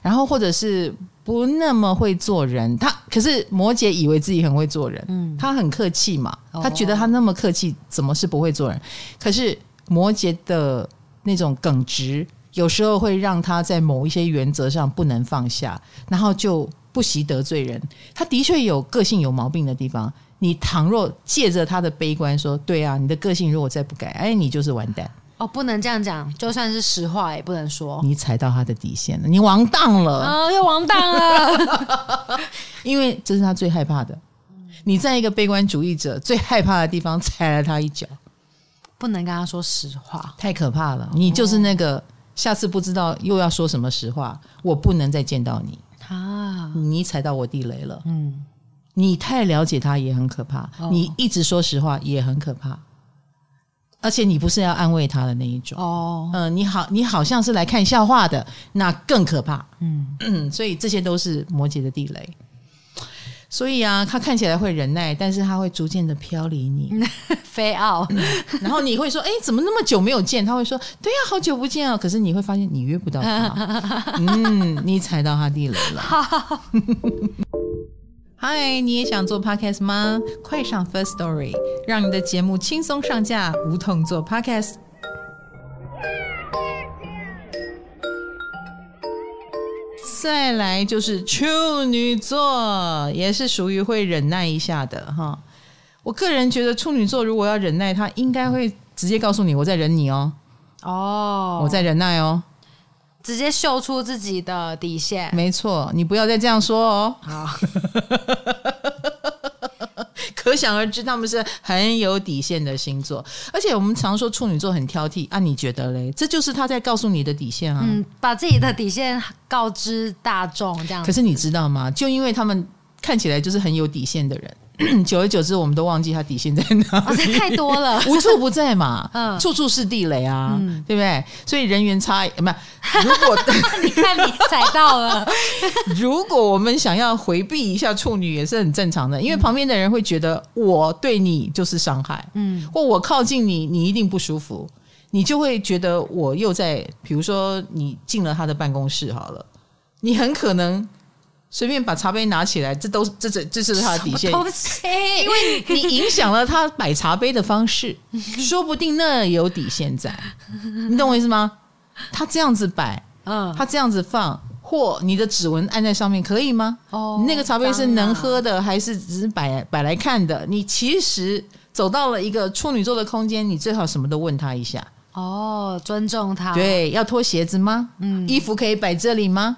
然后或者是不那么会做人。他可是摩羯以为自己很会做人，嗯，他很客气嘛，他觉得他那么客气，怎么是不会做人？可是摩羯的那种耿直，有时候会让他在某一些原则上不能放下，然后就。不惜得罪人，他的确有个性有毛病的地方。你倘若借着他的悲观说：“对啊，你的个性如果再不改，哎，你就是完蛋。”哦，不能这样讲，就算是实话也不能说。你踩到他的底线了，你完蛋了啊、哦！又完蛋了，因为这是他最害怕的。你在一个悲观主义者最害怕的地方踩了他一脚，不能跟他说实话，太可怕了。你就是那个下次不知道又要说什么实话，我不能再见到你。啊！你踩到我地雷了。嗯，你太了解他也很可怕。哦、你一直说实话也很可怕，而且你不是要安慰他的那一种。哦，嗯、呃，你好，你好像是来看笑话的，那更可怕。嗯嗯，所以这些都是摩羯的地雷。所以啊，他看起来会忍耐，但是他会逐渐的飘离你，飞奥。然后你会说：“哎，怎么那么久没有见？”他会说：“对呀，好久不见啊。”可是你会发现你约不到他。嗯，你踩到他地雷了。嗨，你也想做 Podcast 吗？快上 First Story，让你的节目轻松上架，无痛做 Podcast。再来就是处女座，也是属于会忍耐一下的哈。我个人觉得处女座如果要忍耐，他应该会直接告诉你：“我在忍你哦，哦，我在忍耐哦。”直接秀出自己的底线。没错，你不要再这样说哦。好。可想而知，他们是很有底线的星座，而且我们常说处女座很挑剔啊，你觉得嘞？这就是他在告诉你的底线啊，嗯，把自己的底线告知大众这样。可是你知道吗？就因为他们看起来就是很有底线的人。久而久之，我们都忘记他底线在哪里。哦，这太多了，无处不在嘛，嗯，处处是地雷啊，嗯，对不对？所以人缘差，不是？如果 你看你踩到了，如果我们想要回避一下处女，也是很正常的，因为旁边的人会觉得我对你就是伤害，嗯，或我靠近你，你一定不舒服，你就会觉得我又在，比如说你进了他的办公室，好了，你很可能。随便把茶杯拿起来，这都这这这是他的底线，因为你影响了他摆茶杯的方式，说不定那有底线在，你懂我意思吗？他这样子摆，嗯，他这样子放，或你的指纹按在上面可以吗？哦，那个茶杯是能喝的还是只是摆摆来看的？你其实走到了一个处女座的空间，你最好什么都问他一下。哦，尊重他。对，要脱鞋子吗？嗯，衣服可以摆这里吗？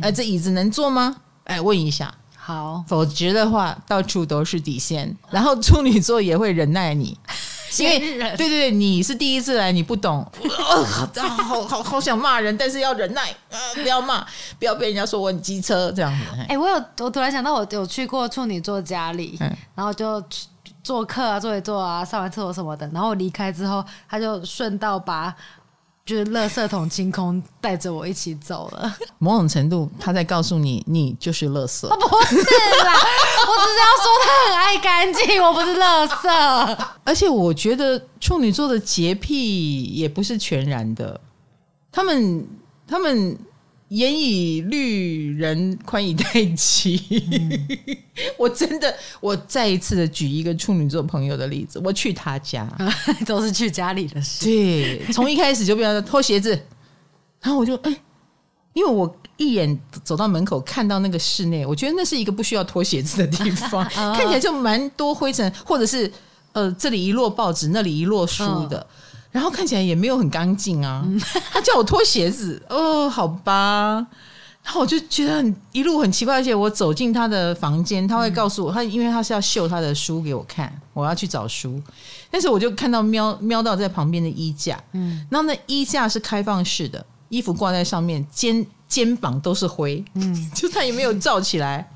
哎、嗯，这椅子能坐吗？哎，问一下。好，否则的话，到处都是底线。然后处女座也会忍耐你，因为对对对，你是第一次来，你不懂，呃、好好好好想骂人，但是要忍耐啊、呃，不要骂，不要被人家说我很机车这样子。哎，我有，我突然想到，我有去过处女座家里，嗯、然后就做客啊，坐一坐啊，上完厕所什么的。然后我离开之后，他就顺道把。就是垃圾桶清空，带着我一起走了。某种程度，他在告诉你，你就是垃圾。不是啦，我只是要说他很爱干净，我不是垃圾。而且我觉得处女座的洁癖也不是全然的，他们他们。严以律人，宽以待己。嗯、我真的，我再一次的举一个处女座朋友的例子，我去他家，都是去家里的事。对，从一开始就不要脱鞋子，然后我就哎，因为我一眼走到门口看到那个室内，我觉得那是一个不需要脱鞋子的地方，看起来就蛮多灰尘，或者是呃这里一摞报纸，那里一摞书的。嗯然后看起来也没有很干净啊，他叫我脱鞋子，哦，好吧，然后我就觉得很一路很奇怪，而且我走进他的房间，他会告诉我，他因为他是要秀他的书给我看，我要去找书，但是我就看到瞄瞄到在旁边的衣架，嗯，然后那衣架是开放式的，衣服挂在上面，肩肩膀都是灰，嗯，就他也没有罩起来，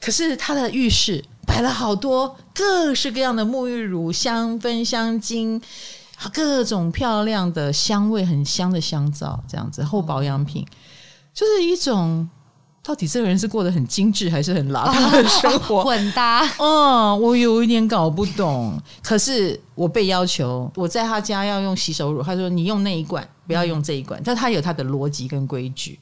可是他的浴室摆了好多各式各样的沐浴乳、香氛、香精。各种漂亮的香味，很香的香皂，这样子后保养品，就是一种到底这个人是过得很精致还是很邋遢的生活？混搭。嗯，我有一点搞不懂。可是我被要求我在他家要用洗手乳，他说你用那一罐，不要用这一罐。但他有他的逻辑跟规矩。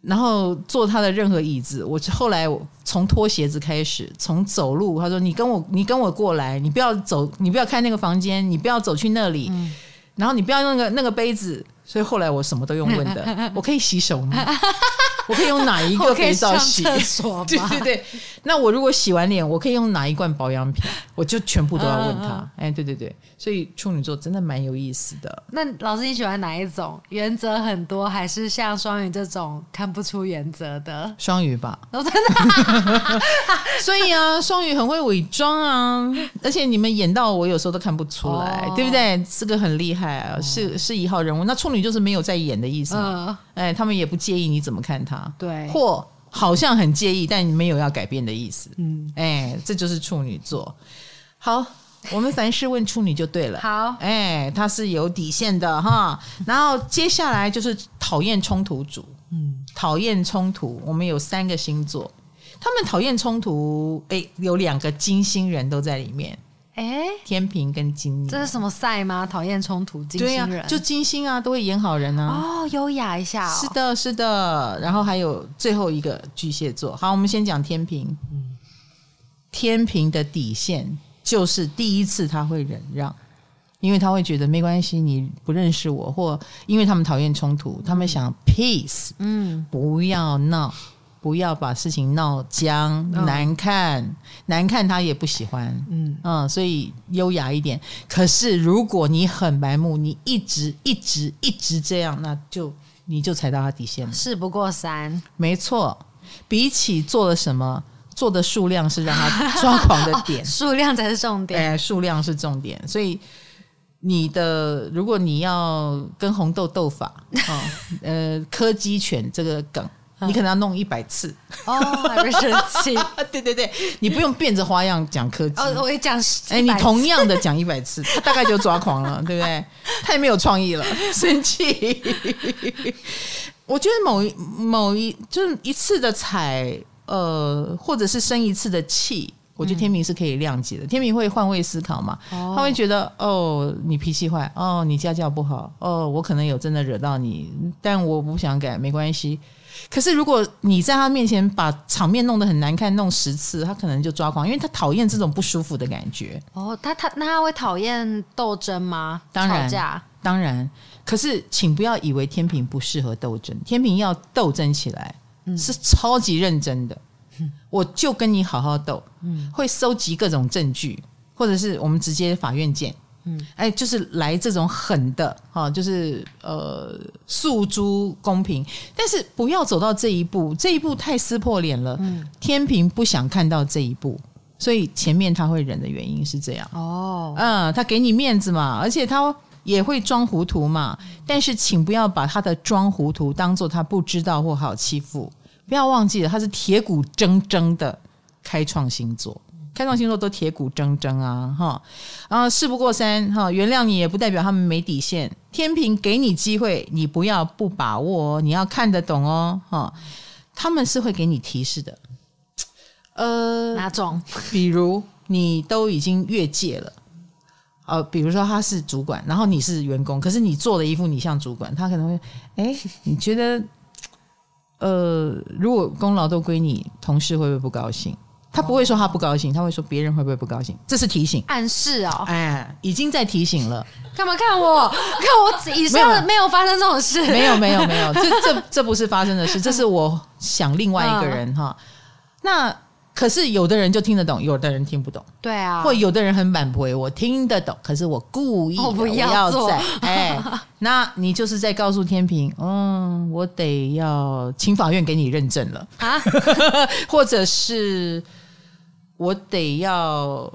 然后坐他的任何椅子，我后来从脱鞋子开始，从走路，他说你跟我你跟我过来，你不要走，你不要开那个房间，你不要走去那里，嗯、然后你不要用那个那个杯子。所以后来我什么都用问的，我可以洗手吗？我可以用哪一个 肥皂洗？厕所 对对对。那我如果洗完脸，我可以用哪一罐保养品？我就全部都要问他。哎，对对对。所以处女座真的蛮有意思的。那老师你喜欢哪一种？原则很多，还是像双鱼这种看不出原则的？双鱼吧。哦，真的。所以啊，双鱼很会伪装啊，而且你们演到我有时候都看不出来，哦、对不对？这个很厉害啊，是是一号人物。那处女。就是没有在演的意思，嗯，哎，他们也不介意你怎么看他，对，或好像很介意，但没有要改变的意思，嗯，哎，这就是处女座。好，我们凡事问处女就对了，好，哎，他是有底线的哈。然后接下来就是讨厌冲突组，嗯，讨厌冲突，我们有三个星座，他们讨厌冲突，哎，有两个金星人都在里面。哎，天平跟金星，这是什么赛吗？讨厌冲突，金星人，对啊，就金星啊，都会演好人啊。哦，优雅一下哦。是的，是的。然后还有最后一个巨蟹座。好，我们先讲天平。嗯，天平的底线就是第一次他会忍让，因为他会觉得没关系，你不认识我，或因为他们讨厌冲突，他们想 peace，嗯，不要闹。不要把事情闹僵难看，哦、难看他也不喜欢。嗯嗯，所以优雅一点。可是如果你很白目，你一直一直一直这样，那就你就踩到他底线了。事不过三，没错。比起做了什么，做的数量是让他抓狂的点，哦、数量才是重点。哎，数量是重点。所以你的，如果你要跟红豆斗法，哦、呃，柯基犬这个梗。你可能要弄一百次哦，还会生气。对对对，你不用变着花样讲科技。哦，我也讲。哎，你同样的讲一百次，他大概就抓狂了，对不对？太没有创意了，生气。我觉得某一某一就是一次的踩，呃，或者是生一次的气，我觉得天明是可以谅解的。天明会换位思考嘛？他会觉得哦，你脾气坏，哦，你家教不好，哦，我可能有真的惹到你，但我不想改，没关系。可是，如果你在他面前把场面弄得很难看，弄十次，他可能就抓狂，因为他讨厌这种不舒服的感觉。哦，他他那他会讨厌斗争吗？当然，吵架。当然，可是请不要以为天平不适合斗争，天平要斗争起来、嗯、是超级认真的。嗯、我就跟你好好斗，嗯、会收集各种证据，或者是我们直接法院见。嗯，哎，就是来这种狠的哈，就是呃诉诸公平，但是不要走到这一步，这一步太撕破脸了。嗯，天平不想看到这一步，所以前面他会忍的原因是这样。哦，嗯，他给你面子嘛，而且他也会装糊涂嘛。但是请不要把他的装糊涂当做他不知道或好欺负，不要忘记了他是铁骨铮铮的开创星座。开创星座都铁骨铮铮啊，哈，然后事不过三，哈，原谅你也不代表他们没底线。天平给你机会，你不要不把握哦，你要看得懂哦，哈，他们是会给你提示的。呃，哪种？比如你都已经越界了，呃，比如说他是主管，然后你是员工，可是你做的一副你像主管，他可能会，哎，你觉得，呃，如果功劳都归你，同事会不会不高兴？他不会说他不高兴，他会说别人会不会不高兴？这是提醒、暗示哦。哎，已经在提醒了。干嘛看我？看我以上没有发生这种事。没有，没有，没有。这这 这不是发生的事，这是我想另外一个人哈。那可是有的人就听得懂，有的人听不懂。对啊。或有的人很反驳，我听得懂，可是我故意我不要做。哎，那你就是在告诉天平，嗯，我得要请法院给你认证了啊，或者是。我得要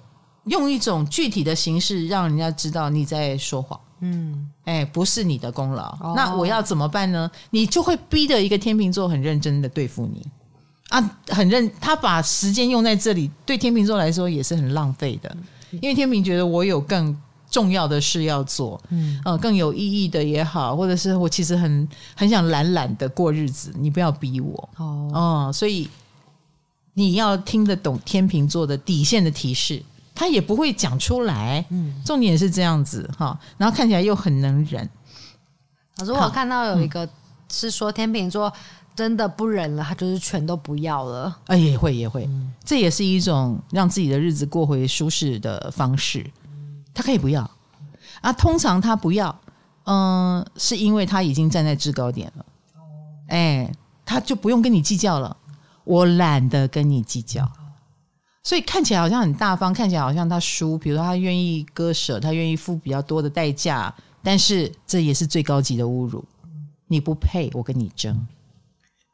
用一种具体的形式，让人家知道你在说谎。嗯，哎，不是你的功劳。哦、那我要怎么办呢？你就会逼着一个天秤座很认真的对付你啊，很认。他把时间用在这里，对天秤座来说也是很浪费的。因为天秤觉得我有更重要的事要做，嗯，呃，更有意义的也好，或者是我其实很很想懒懒的过日子，你不要逼我。哦，嗯，所以。你要听得懂天秤座的底线的提示，他也不会讲出来。嗯，重点是这样子哈，然后看起来又很能忍。老师，我看到有一个是说天秤座真的不忍了，他就是全都不要了。哎，也会也会，这也是一种让自己的日子过回舒适的方式。他可以不要啊，通常他不要，嗯，是因为他已经站在制高点了。哎，他就不用跟你计较了。我懒得跟你计较，所以看起来好像很大方，看起来好像他输。比如说他愿意割舍，他愿意付比较多的代价，但是这也是最高级的侮辱。你不配，我跟你争。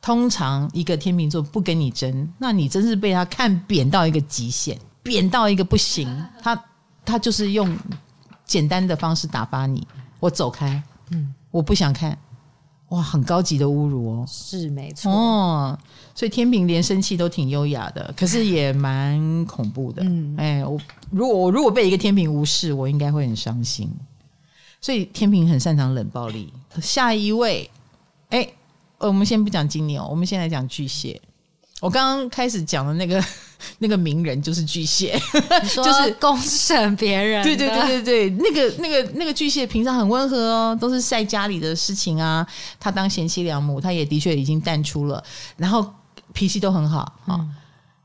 通常一个天秤座不跟你争，那你真是被他看扁到一个极限，扁到一个不行。他他就是用简单的方式打发你，我走开。嗯，我不想看。哇，很高级的侮辱哦，是没错哦。所以天平连生气都挺优雅的，可是也蛮恐怖的。嗯，哎，我如果我如果被一个天平无视，我应该会很伤心。所以天平很擅长冷暴力。下一位，哎，我们先不讲金牛，我们先来讲巨蟹。我刚刚开始讲的那个 那个名人就是巨蟹，就是公审别人。对对对对对，那个那个那个巨蟹平常很温和哦，都是晒家里的事情啊。他当贤妻良母，他也的确已经淡出了，然后脾气都很好啊。嗯、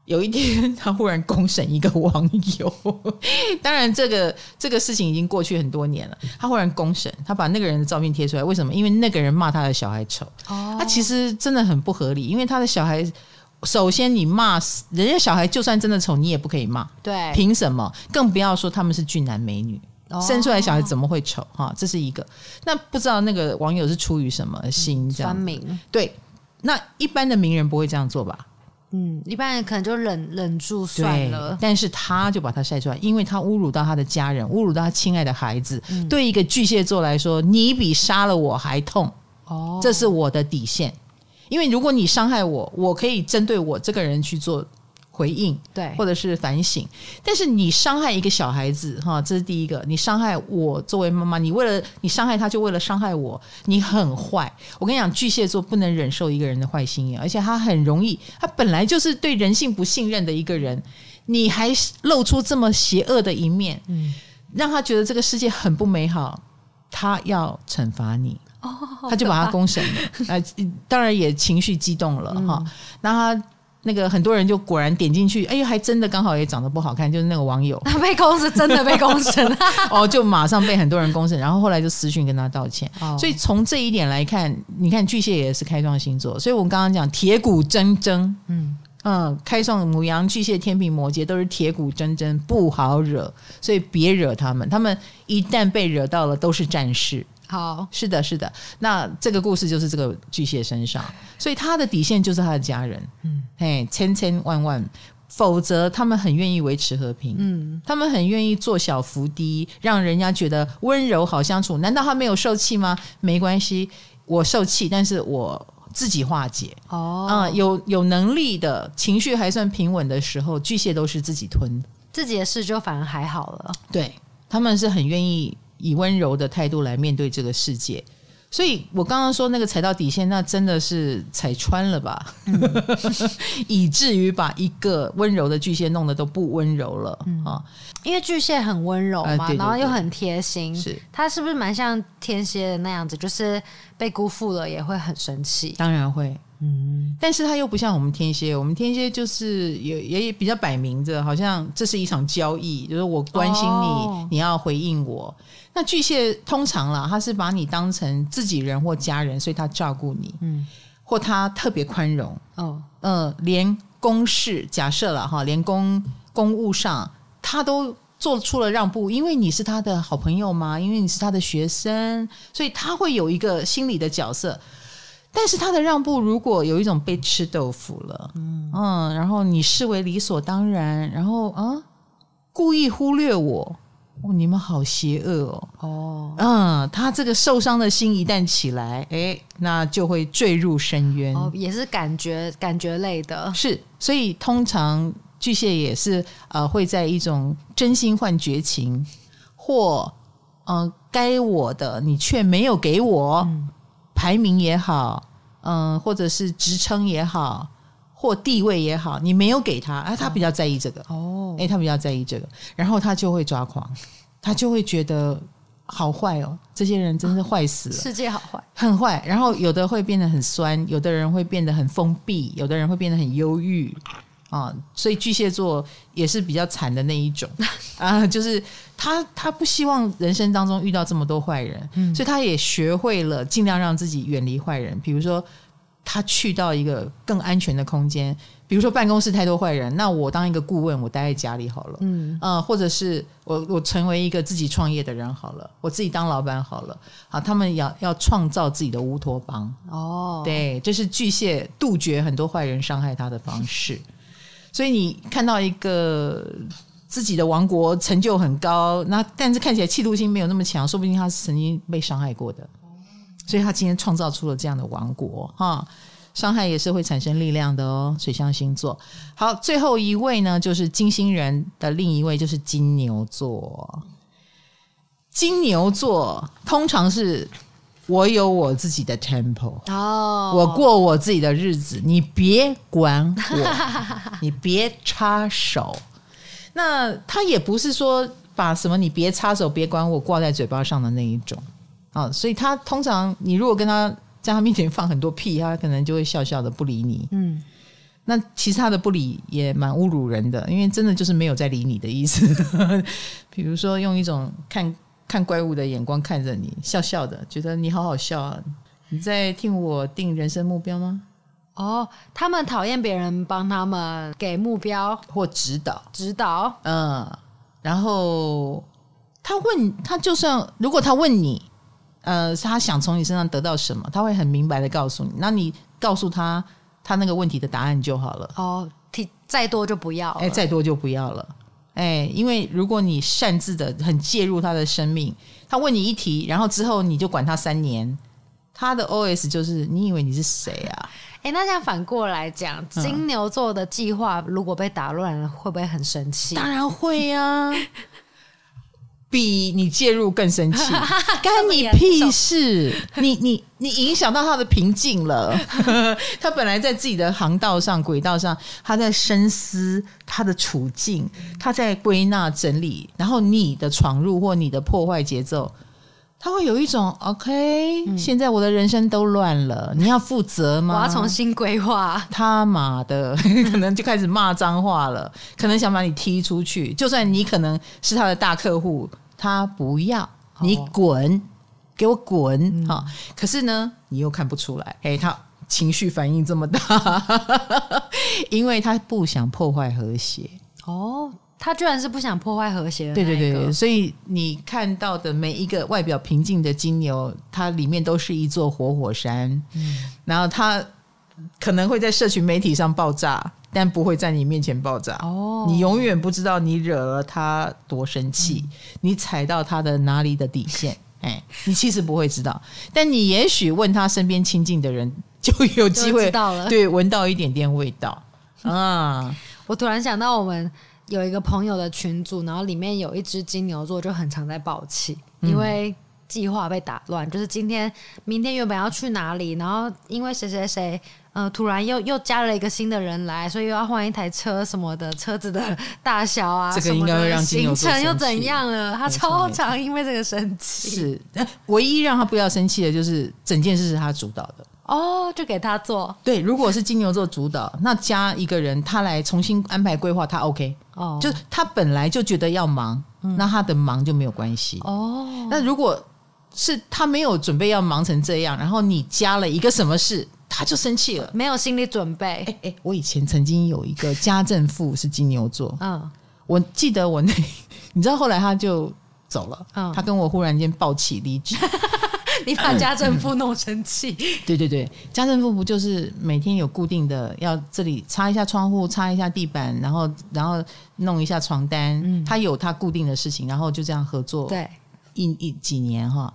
有一天，他忽然公审一个网友，当然这个这个事情已经过去很多年了。他忽然公审，他把那个人的照片贴出来，为什么？因为那个人骂他的小孩丑。哦，他其实真的很不合理，因为他的小孩。首先，你骂人家小孩，就算真的丑，你也不可以骂。对，凭什么？更不要说他们是俊男美女，哦、生出来小孩怎么会丑？哈，这是一个。那不知道那个网友是出于什么心这样？酸民。对，那一般的名人不会这样做吧？嗯，一般人可能就忍忍住算了。但是他就把他晒出来，因为他侮辱到他的家人，侮辱到他亲爱的孩子。嗯、对一个巨蟹座来说，你比杀了我还痛。哦，这是我的底线。因为如果你伤害我，我可以针对我这个人去做回应，对，或者是反省。但是你伤害一个小孩子，哈，这是第一个。你伤害我作为妈妈，你为了你伤害他，就为了伤害我，你很坏。我跟你讲，巨蟹座不能忍受一个人的坏心眼，而且他很容易，他本来就是对人性不信任的一个人，你还露出这么邪恶的一面，嗯，让他觉得这个世界很不美好，他要惩罚你。他就把他公审了，呃，当然也情绪激动了哈。那他那个很多人就果然点进去，哎呦，还真的刚好也长得不好看，就是那个网友 他被公审，真的被公审，哦，就马上被很多人公审，然后后来就私讯跟他道歉。哦、所以从这一点来看，你看巨蟹也是开创星座，所以我们刚刚讲铁骨铮铮，嗯嗯，开创母羊、巨蟹、天秤、摩羯都是铁骨铮铮，不好惹，所以别惹他们，他们一旦被惹到了，都是战士。好，是的，是的。那这个故事就是这个巨蟹身上，所以他的底线就是他的家人。嗯，嘿，千千万万，否则他们很愿意维持和平。嗯，他们很愿意做小伏低，让人家觉得温柔好相处。难道他没有受气吗？没关系，我受气，但是我自己化解。哦，啊、嗯，有有能力的情绪还算平稳的时候，巨蟹都是自己吞，自己的事就反而还好了。对，他们是很愿意。以温柔的态度来面对这个世界，所以我刚刚说那个踩到底线，那真的是踩穿了吧？嗯、以至于把一个温柔的巨蟹弄得都不温柔了啊！嗯、因为巨蟹很温柔嘛，呃、对对对，然后又很贴心，是他是不是蛮像天蝎的那样子？就是被辜负了也会很生气，当然会。嗯，但是他又不像我们天蝎，我们天蝎就是也也比较摆明着，好像这是一场交易，就是我关心你，哦、你要回应我。那巨蟹通常啦，他是把你当成自己人或家人，所以他照顾你，嗯，或他特别宽容，哦，嗯、呃，连公事假设了哈，连公公务上他都做出了让步，因为你是他的好朋友嘛，因为你是他的学生，所以他会有一个心理的角色。但是他的让步，如果有一种被吃豆腐了，嗯，嗯，然后你视为理所当然，然后啊，故意忽略我，哦，你们好邪恶哦，哦，嗯，他这个受伤的心一旦起来，哎，那就会坠入深渊，哦，也是感觉感觉类的，是，所以通常巨蟹也是呃会在一种真心换绝情，或嗯、呃，该我的你却没有给我。嗯排名也好，嗯、呃，或者是职称也好，或地位也好，你没有给他，啊，他比较在意这个。哦，哎，他比较在意这个，然后他就会抓狂，他就会觉得好坏哦，这些人真是坏死了，世界好坏，很坏。然后有的会变得很酸，有的人会变得很封闭，有的人会变得很忧郁。啊，所以巨蟹座也是比较惨的那一种。啊，就是他他不希望人生当中遇到这么多坏人，嗯，所以他也学会了尽量让自己远离坏人。比如说，他去到一个更安全的空间，比如说办公室太多坏人，那我当一个顾问，我待在家里好了，嗯，啊，或者是我我成为一个自己创业的人好了，我自己当老板好了，好，他们要要创造自己的乌托邦。哦，对，这是巨蟹杜绝很多坏人伤害他的方式。所以你看到一个自己的王国成就很高，那但是看起来企图心没有那么强，说不定他是曾经被伤害过的，所以他今天创造出了这样的王国哈。伤害也是会产生力量的哦。水象星座，好，最后一位呢，就是金星人的另一位就是金牛座。金牛座通常是。我有我自己的 tempo 哦，我过我自己的日子，你别管我，你别插手。那他也不是说把什么你别插手、别管我挂在嘴巴上的那一种啊，所以他通常你如果跟他在他面前放很多屁，他可能就会笑笑的不理你。嗯，那其实他的不理也蛮侮辱人的，因为真的就是没有在理你的意思。比如说用一种看。看怪物的眼光看着你，笑笑的，觉得你好好笑啊！你在听我定人生目标吗？哦，他们讨厌别人帮他们给目标或指导，指导。嗯，然后他问他，就算如果他问你，呃，他想从你身上得到什么，他会很明白的告诉你。那你告诉他他那个问题的答案就好了。哦，提再多就不要，哎，再多就不要了。哎，因为如果你擅自的很介入他的生命，他问你一题，然后之后你就管他三年，他的 OS 就是你以为你是谁啊？哎，那这样反过来讲，金牛座的计划如果被打乱了，会不会很生气？当然会呀、啊。比你介入更生气，干你屁事！你你你影响到他的平静了。他本来在自己的航道上、轨道上，他在深思他的处境，他在归纳整理。然后你的闯入或你的破坏节奏，他会有一种 OK，、嗯、现在我的人生都乱了，你要负责吗？我要重新规划。他妈的，可能就开始骂脏话了，可能想把你踢出去。就算你可能是他的大客户，他不要你滚，给我滚哈、嗯。可是呢，你又看不出来，哎，他情绪反应这么大，因为他不想破坏和谐。哦。他居然是不想破坏和谐的，对对对，所以你看到的每一个外表平静的金牛，它里面都是一座活火山。嗯，然后他可能会在社群媒体上爆炸，但不会在你面前爆炸。哦，你永远不知道你惹了他多生气，嗯，你踩到他的哪里的底线。哎，你其实不会知道，但你也许问他身边亲近的人，就有机会到了，对，闻到一点点味道啊。我突然想到我们。有一个朋友的群组，然后里面有一只金牛座就很常在爆气，因为计划被打乱。就是今天、明天原本要去哪里，然后因为谁谁谁，呃，突然又又加了一个新的人来，所以又要换一台车什么的，车子的大小啊，这个应该会让行程又怎样了？他超常因为这个生气。是，唯一让他不要生气的就是整件事是他主导的。哦，就给他做。对，如果是金牛座主导，那加一个人，他来重新安排规划，他 OK。哦，就是他本来就觉得要忙，嗯，那他的忙就没有关系。哦，那如果是他没有准备要忙成这样，然后你加了一个什么事，他就生气了，没有心理准备。哎哎，我以前曾经有一个家政妇是金牛座，嗯，我记得我那，你知道后来他就走了，嗯，他跟我忽然间抱起离职。你把家政妇弄生气？对对对，家政妇不就是每天有固定的要这里擦一下窗户，擦一下地板，然后然后弄一下床单。嗯，他有他固定的事情，然后就这样合作。对，一一几年哈。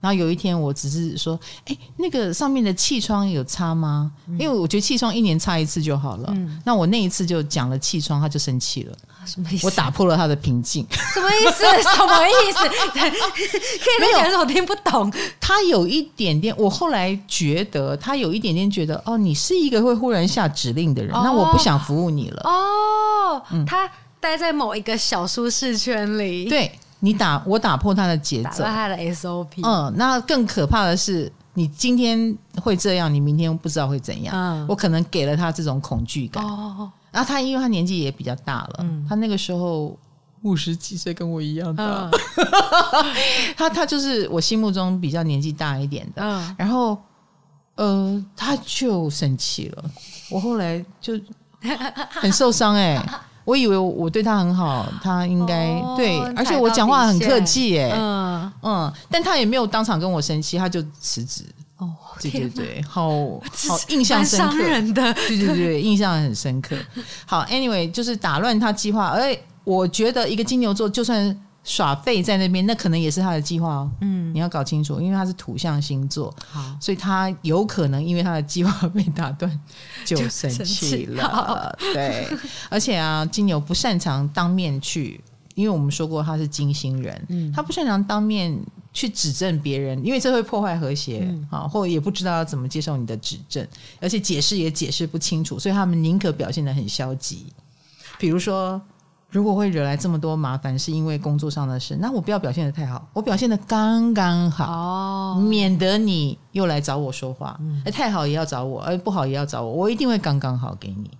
然后有一天，我只是说，哎，那个上面的气窗有擦吗？因为我觉得气窗一年擦一次就好了。嗯，那我那一次就讲了气窗，他就生气了。什么意思？我打破了他的平静。什么意思？什么意思？可以没讲我听不懂。他有一点点，我后来觉得他有一点点觉得，哦，你是一个会忽然下指令的人，哦、那我不想服务你了。哦，嗯、他待在某一个小舒适圈里。对。你打我打破他的节奏，打破他的 SOP。嗯，那更可怕的是，你今天会这样，你明天不知道会怎样。嗯，我可能给了他这种恐惧感。哦，然后他因为他年纪也比较大了，嗯，他那个时候五十几岁，跟我一样大。嗯、他他就是我心目中比较年纪大一点的。嗯，然后呃，他就生气了。我后来就 很受伤哎、欸。我以为我对他很好，他应该、哦、对，而且我讲话很客气哎，嗯嗯，但他也没有当场跟我生气，他就辞职。哦，对对对，好好印象深刻，的对对对，印象很深刻。好，anyway，就是打乱他计划，而我觉得一个金牛座就算。耍废在那边，那可能也是他的计划哦。嗯，你要搞清楚，因为他是土象星座，好，所以他有可能因为他的计划被打断 就生气了。对，而且啊，金牛不擅长当面去，因为我们说过他是金星人，嗯，他不擅长当面去指正别人，因为这会破坏和谐啊，嗯，或也不知道要怎么接受你的指正，而且解释也解释不清楚，所以他们宁可表现的很消极，比如说。如果会惹来这么多麻烦，是因为工作上的事，那我不要表现的太好，我表现的刚刚好，哦，免得你又来找我说话。嗯，哎，太好也要找我，哎，不好也要找我，我一定会刚刚好给你。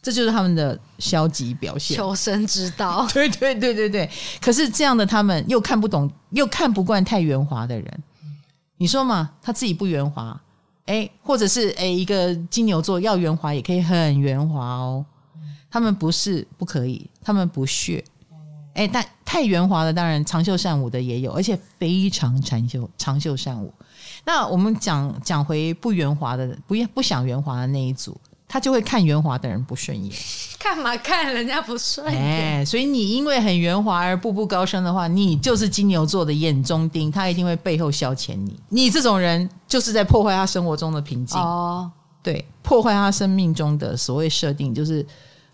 这就是他们的消极表现，求生之道。对对对对对。可是这样的他们又看不懂，又看不惯太圆滑的人。你说嘛，他自己不圆滑，哎，或者是哎，一个金牛座要圆滑也可以很圆滑哦。他们不是不可以，他们不屑。哎，但太圆滑的，当然长袖善舞的也有，而且非常长袖长袖善舞。那我们讲讲回不圆滑的，不不想圆滑的那一组，他就会看圆滑的人不顺眼。干嘛看人家不顺眼？哎，所以你因为很圆滑而步步高升的话，你就是金牛座的眼中钉，他一定会背后消遣你。你这种人就是在破坏他生活中的平静。哦，对，破坏他生命中的所谓设定，就是。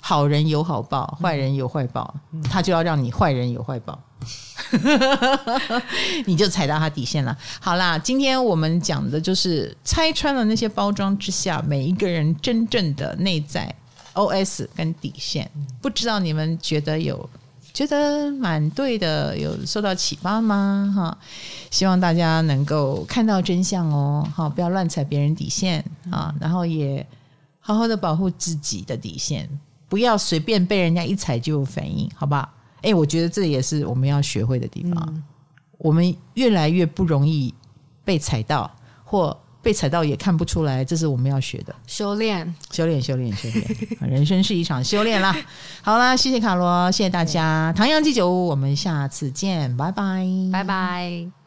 好人有好报，坏人有坏报，嗯，他就要让你坏人有坏报，你就踩到他底线了。好啦，今天我们讲的就是拆穿了那些包装之下每一个人真正的内在 OS 跟底线。不知道你们觉得有觉得蛮对的，有受到启发吗？哈，希望大家能够看到真相哦，好，不要乱踩别人底线。啊，然后也好好的保护自己的底线，不要随便被人家一踩就有反应，好不好？哎，我觉得这也是我们要学会的地方，嗯、我们越来越不容易被踩到，或。被踩到也看不出来，这是我们要学的修炼，修炼，修炼，修炼。人生是一场修炼啦。好啦，谢谢卡罗，谢谢大家。唐阳鸡酒屋，我们下次见，拜拜，拜拜。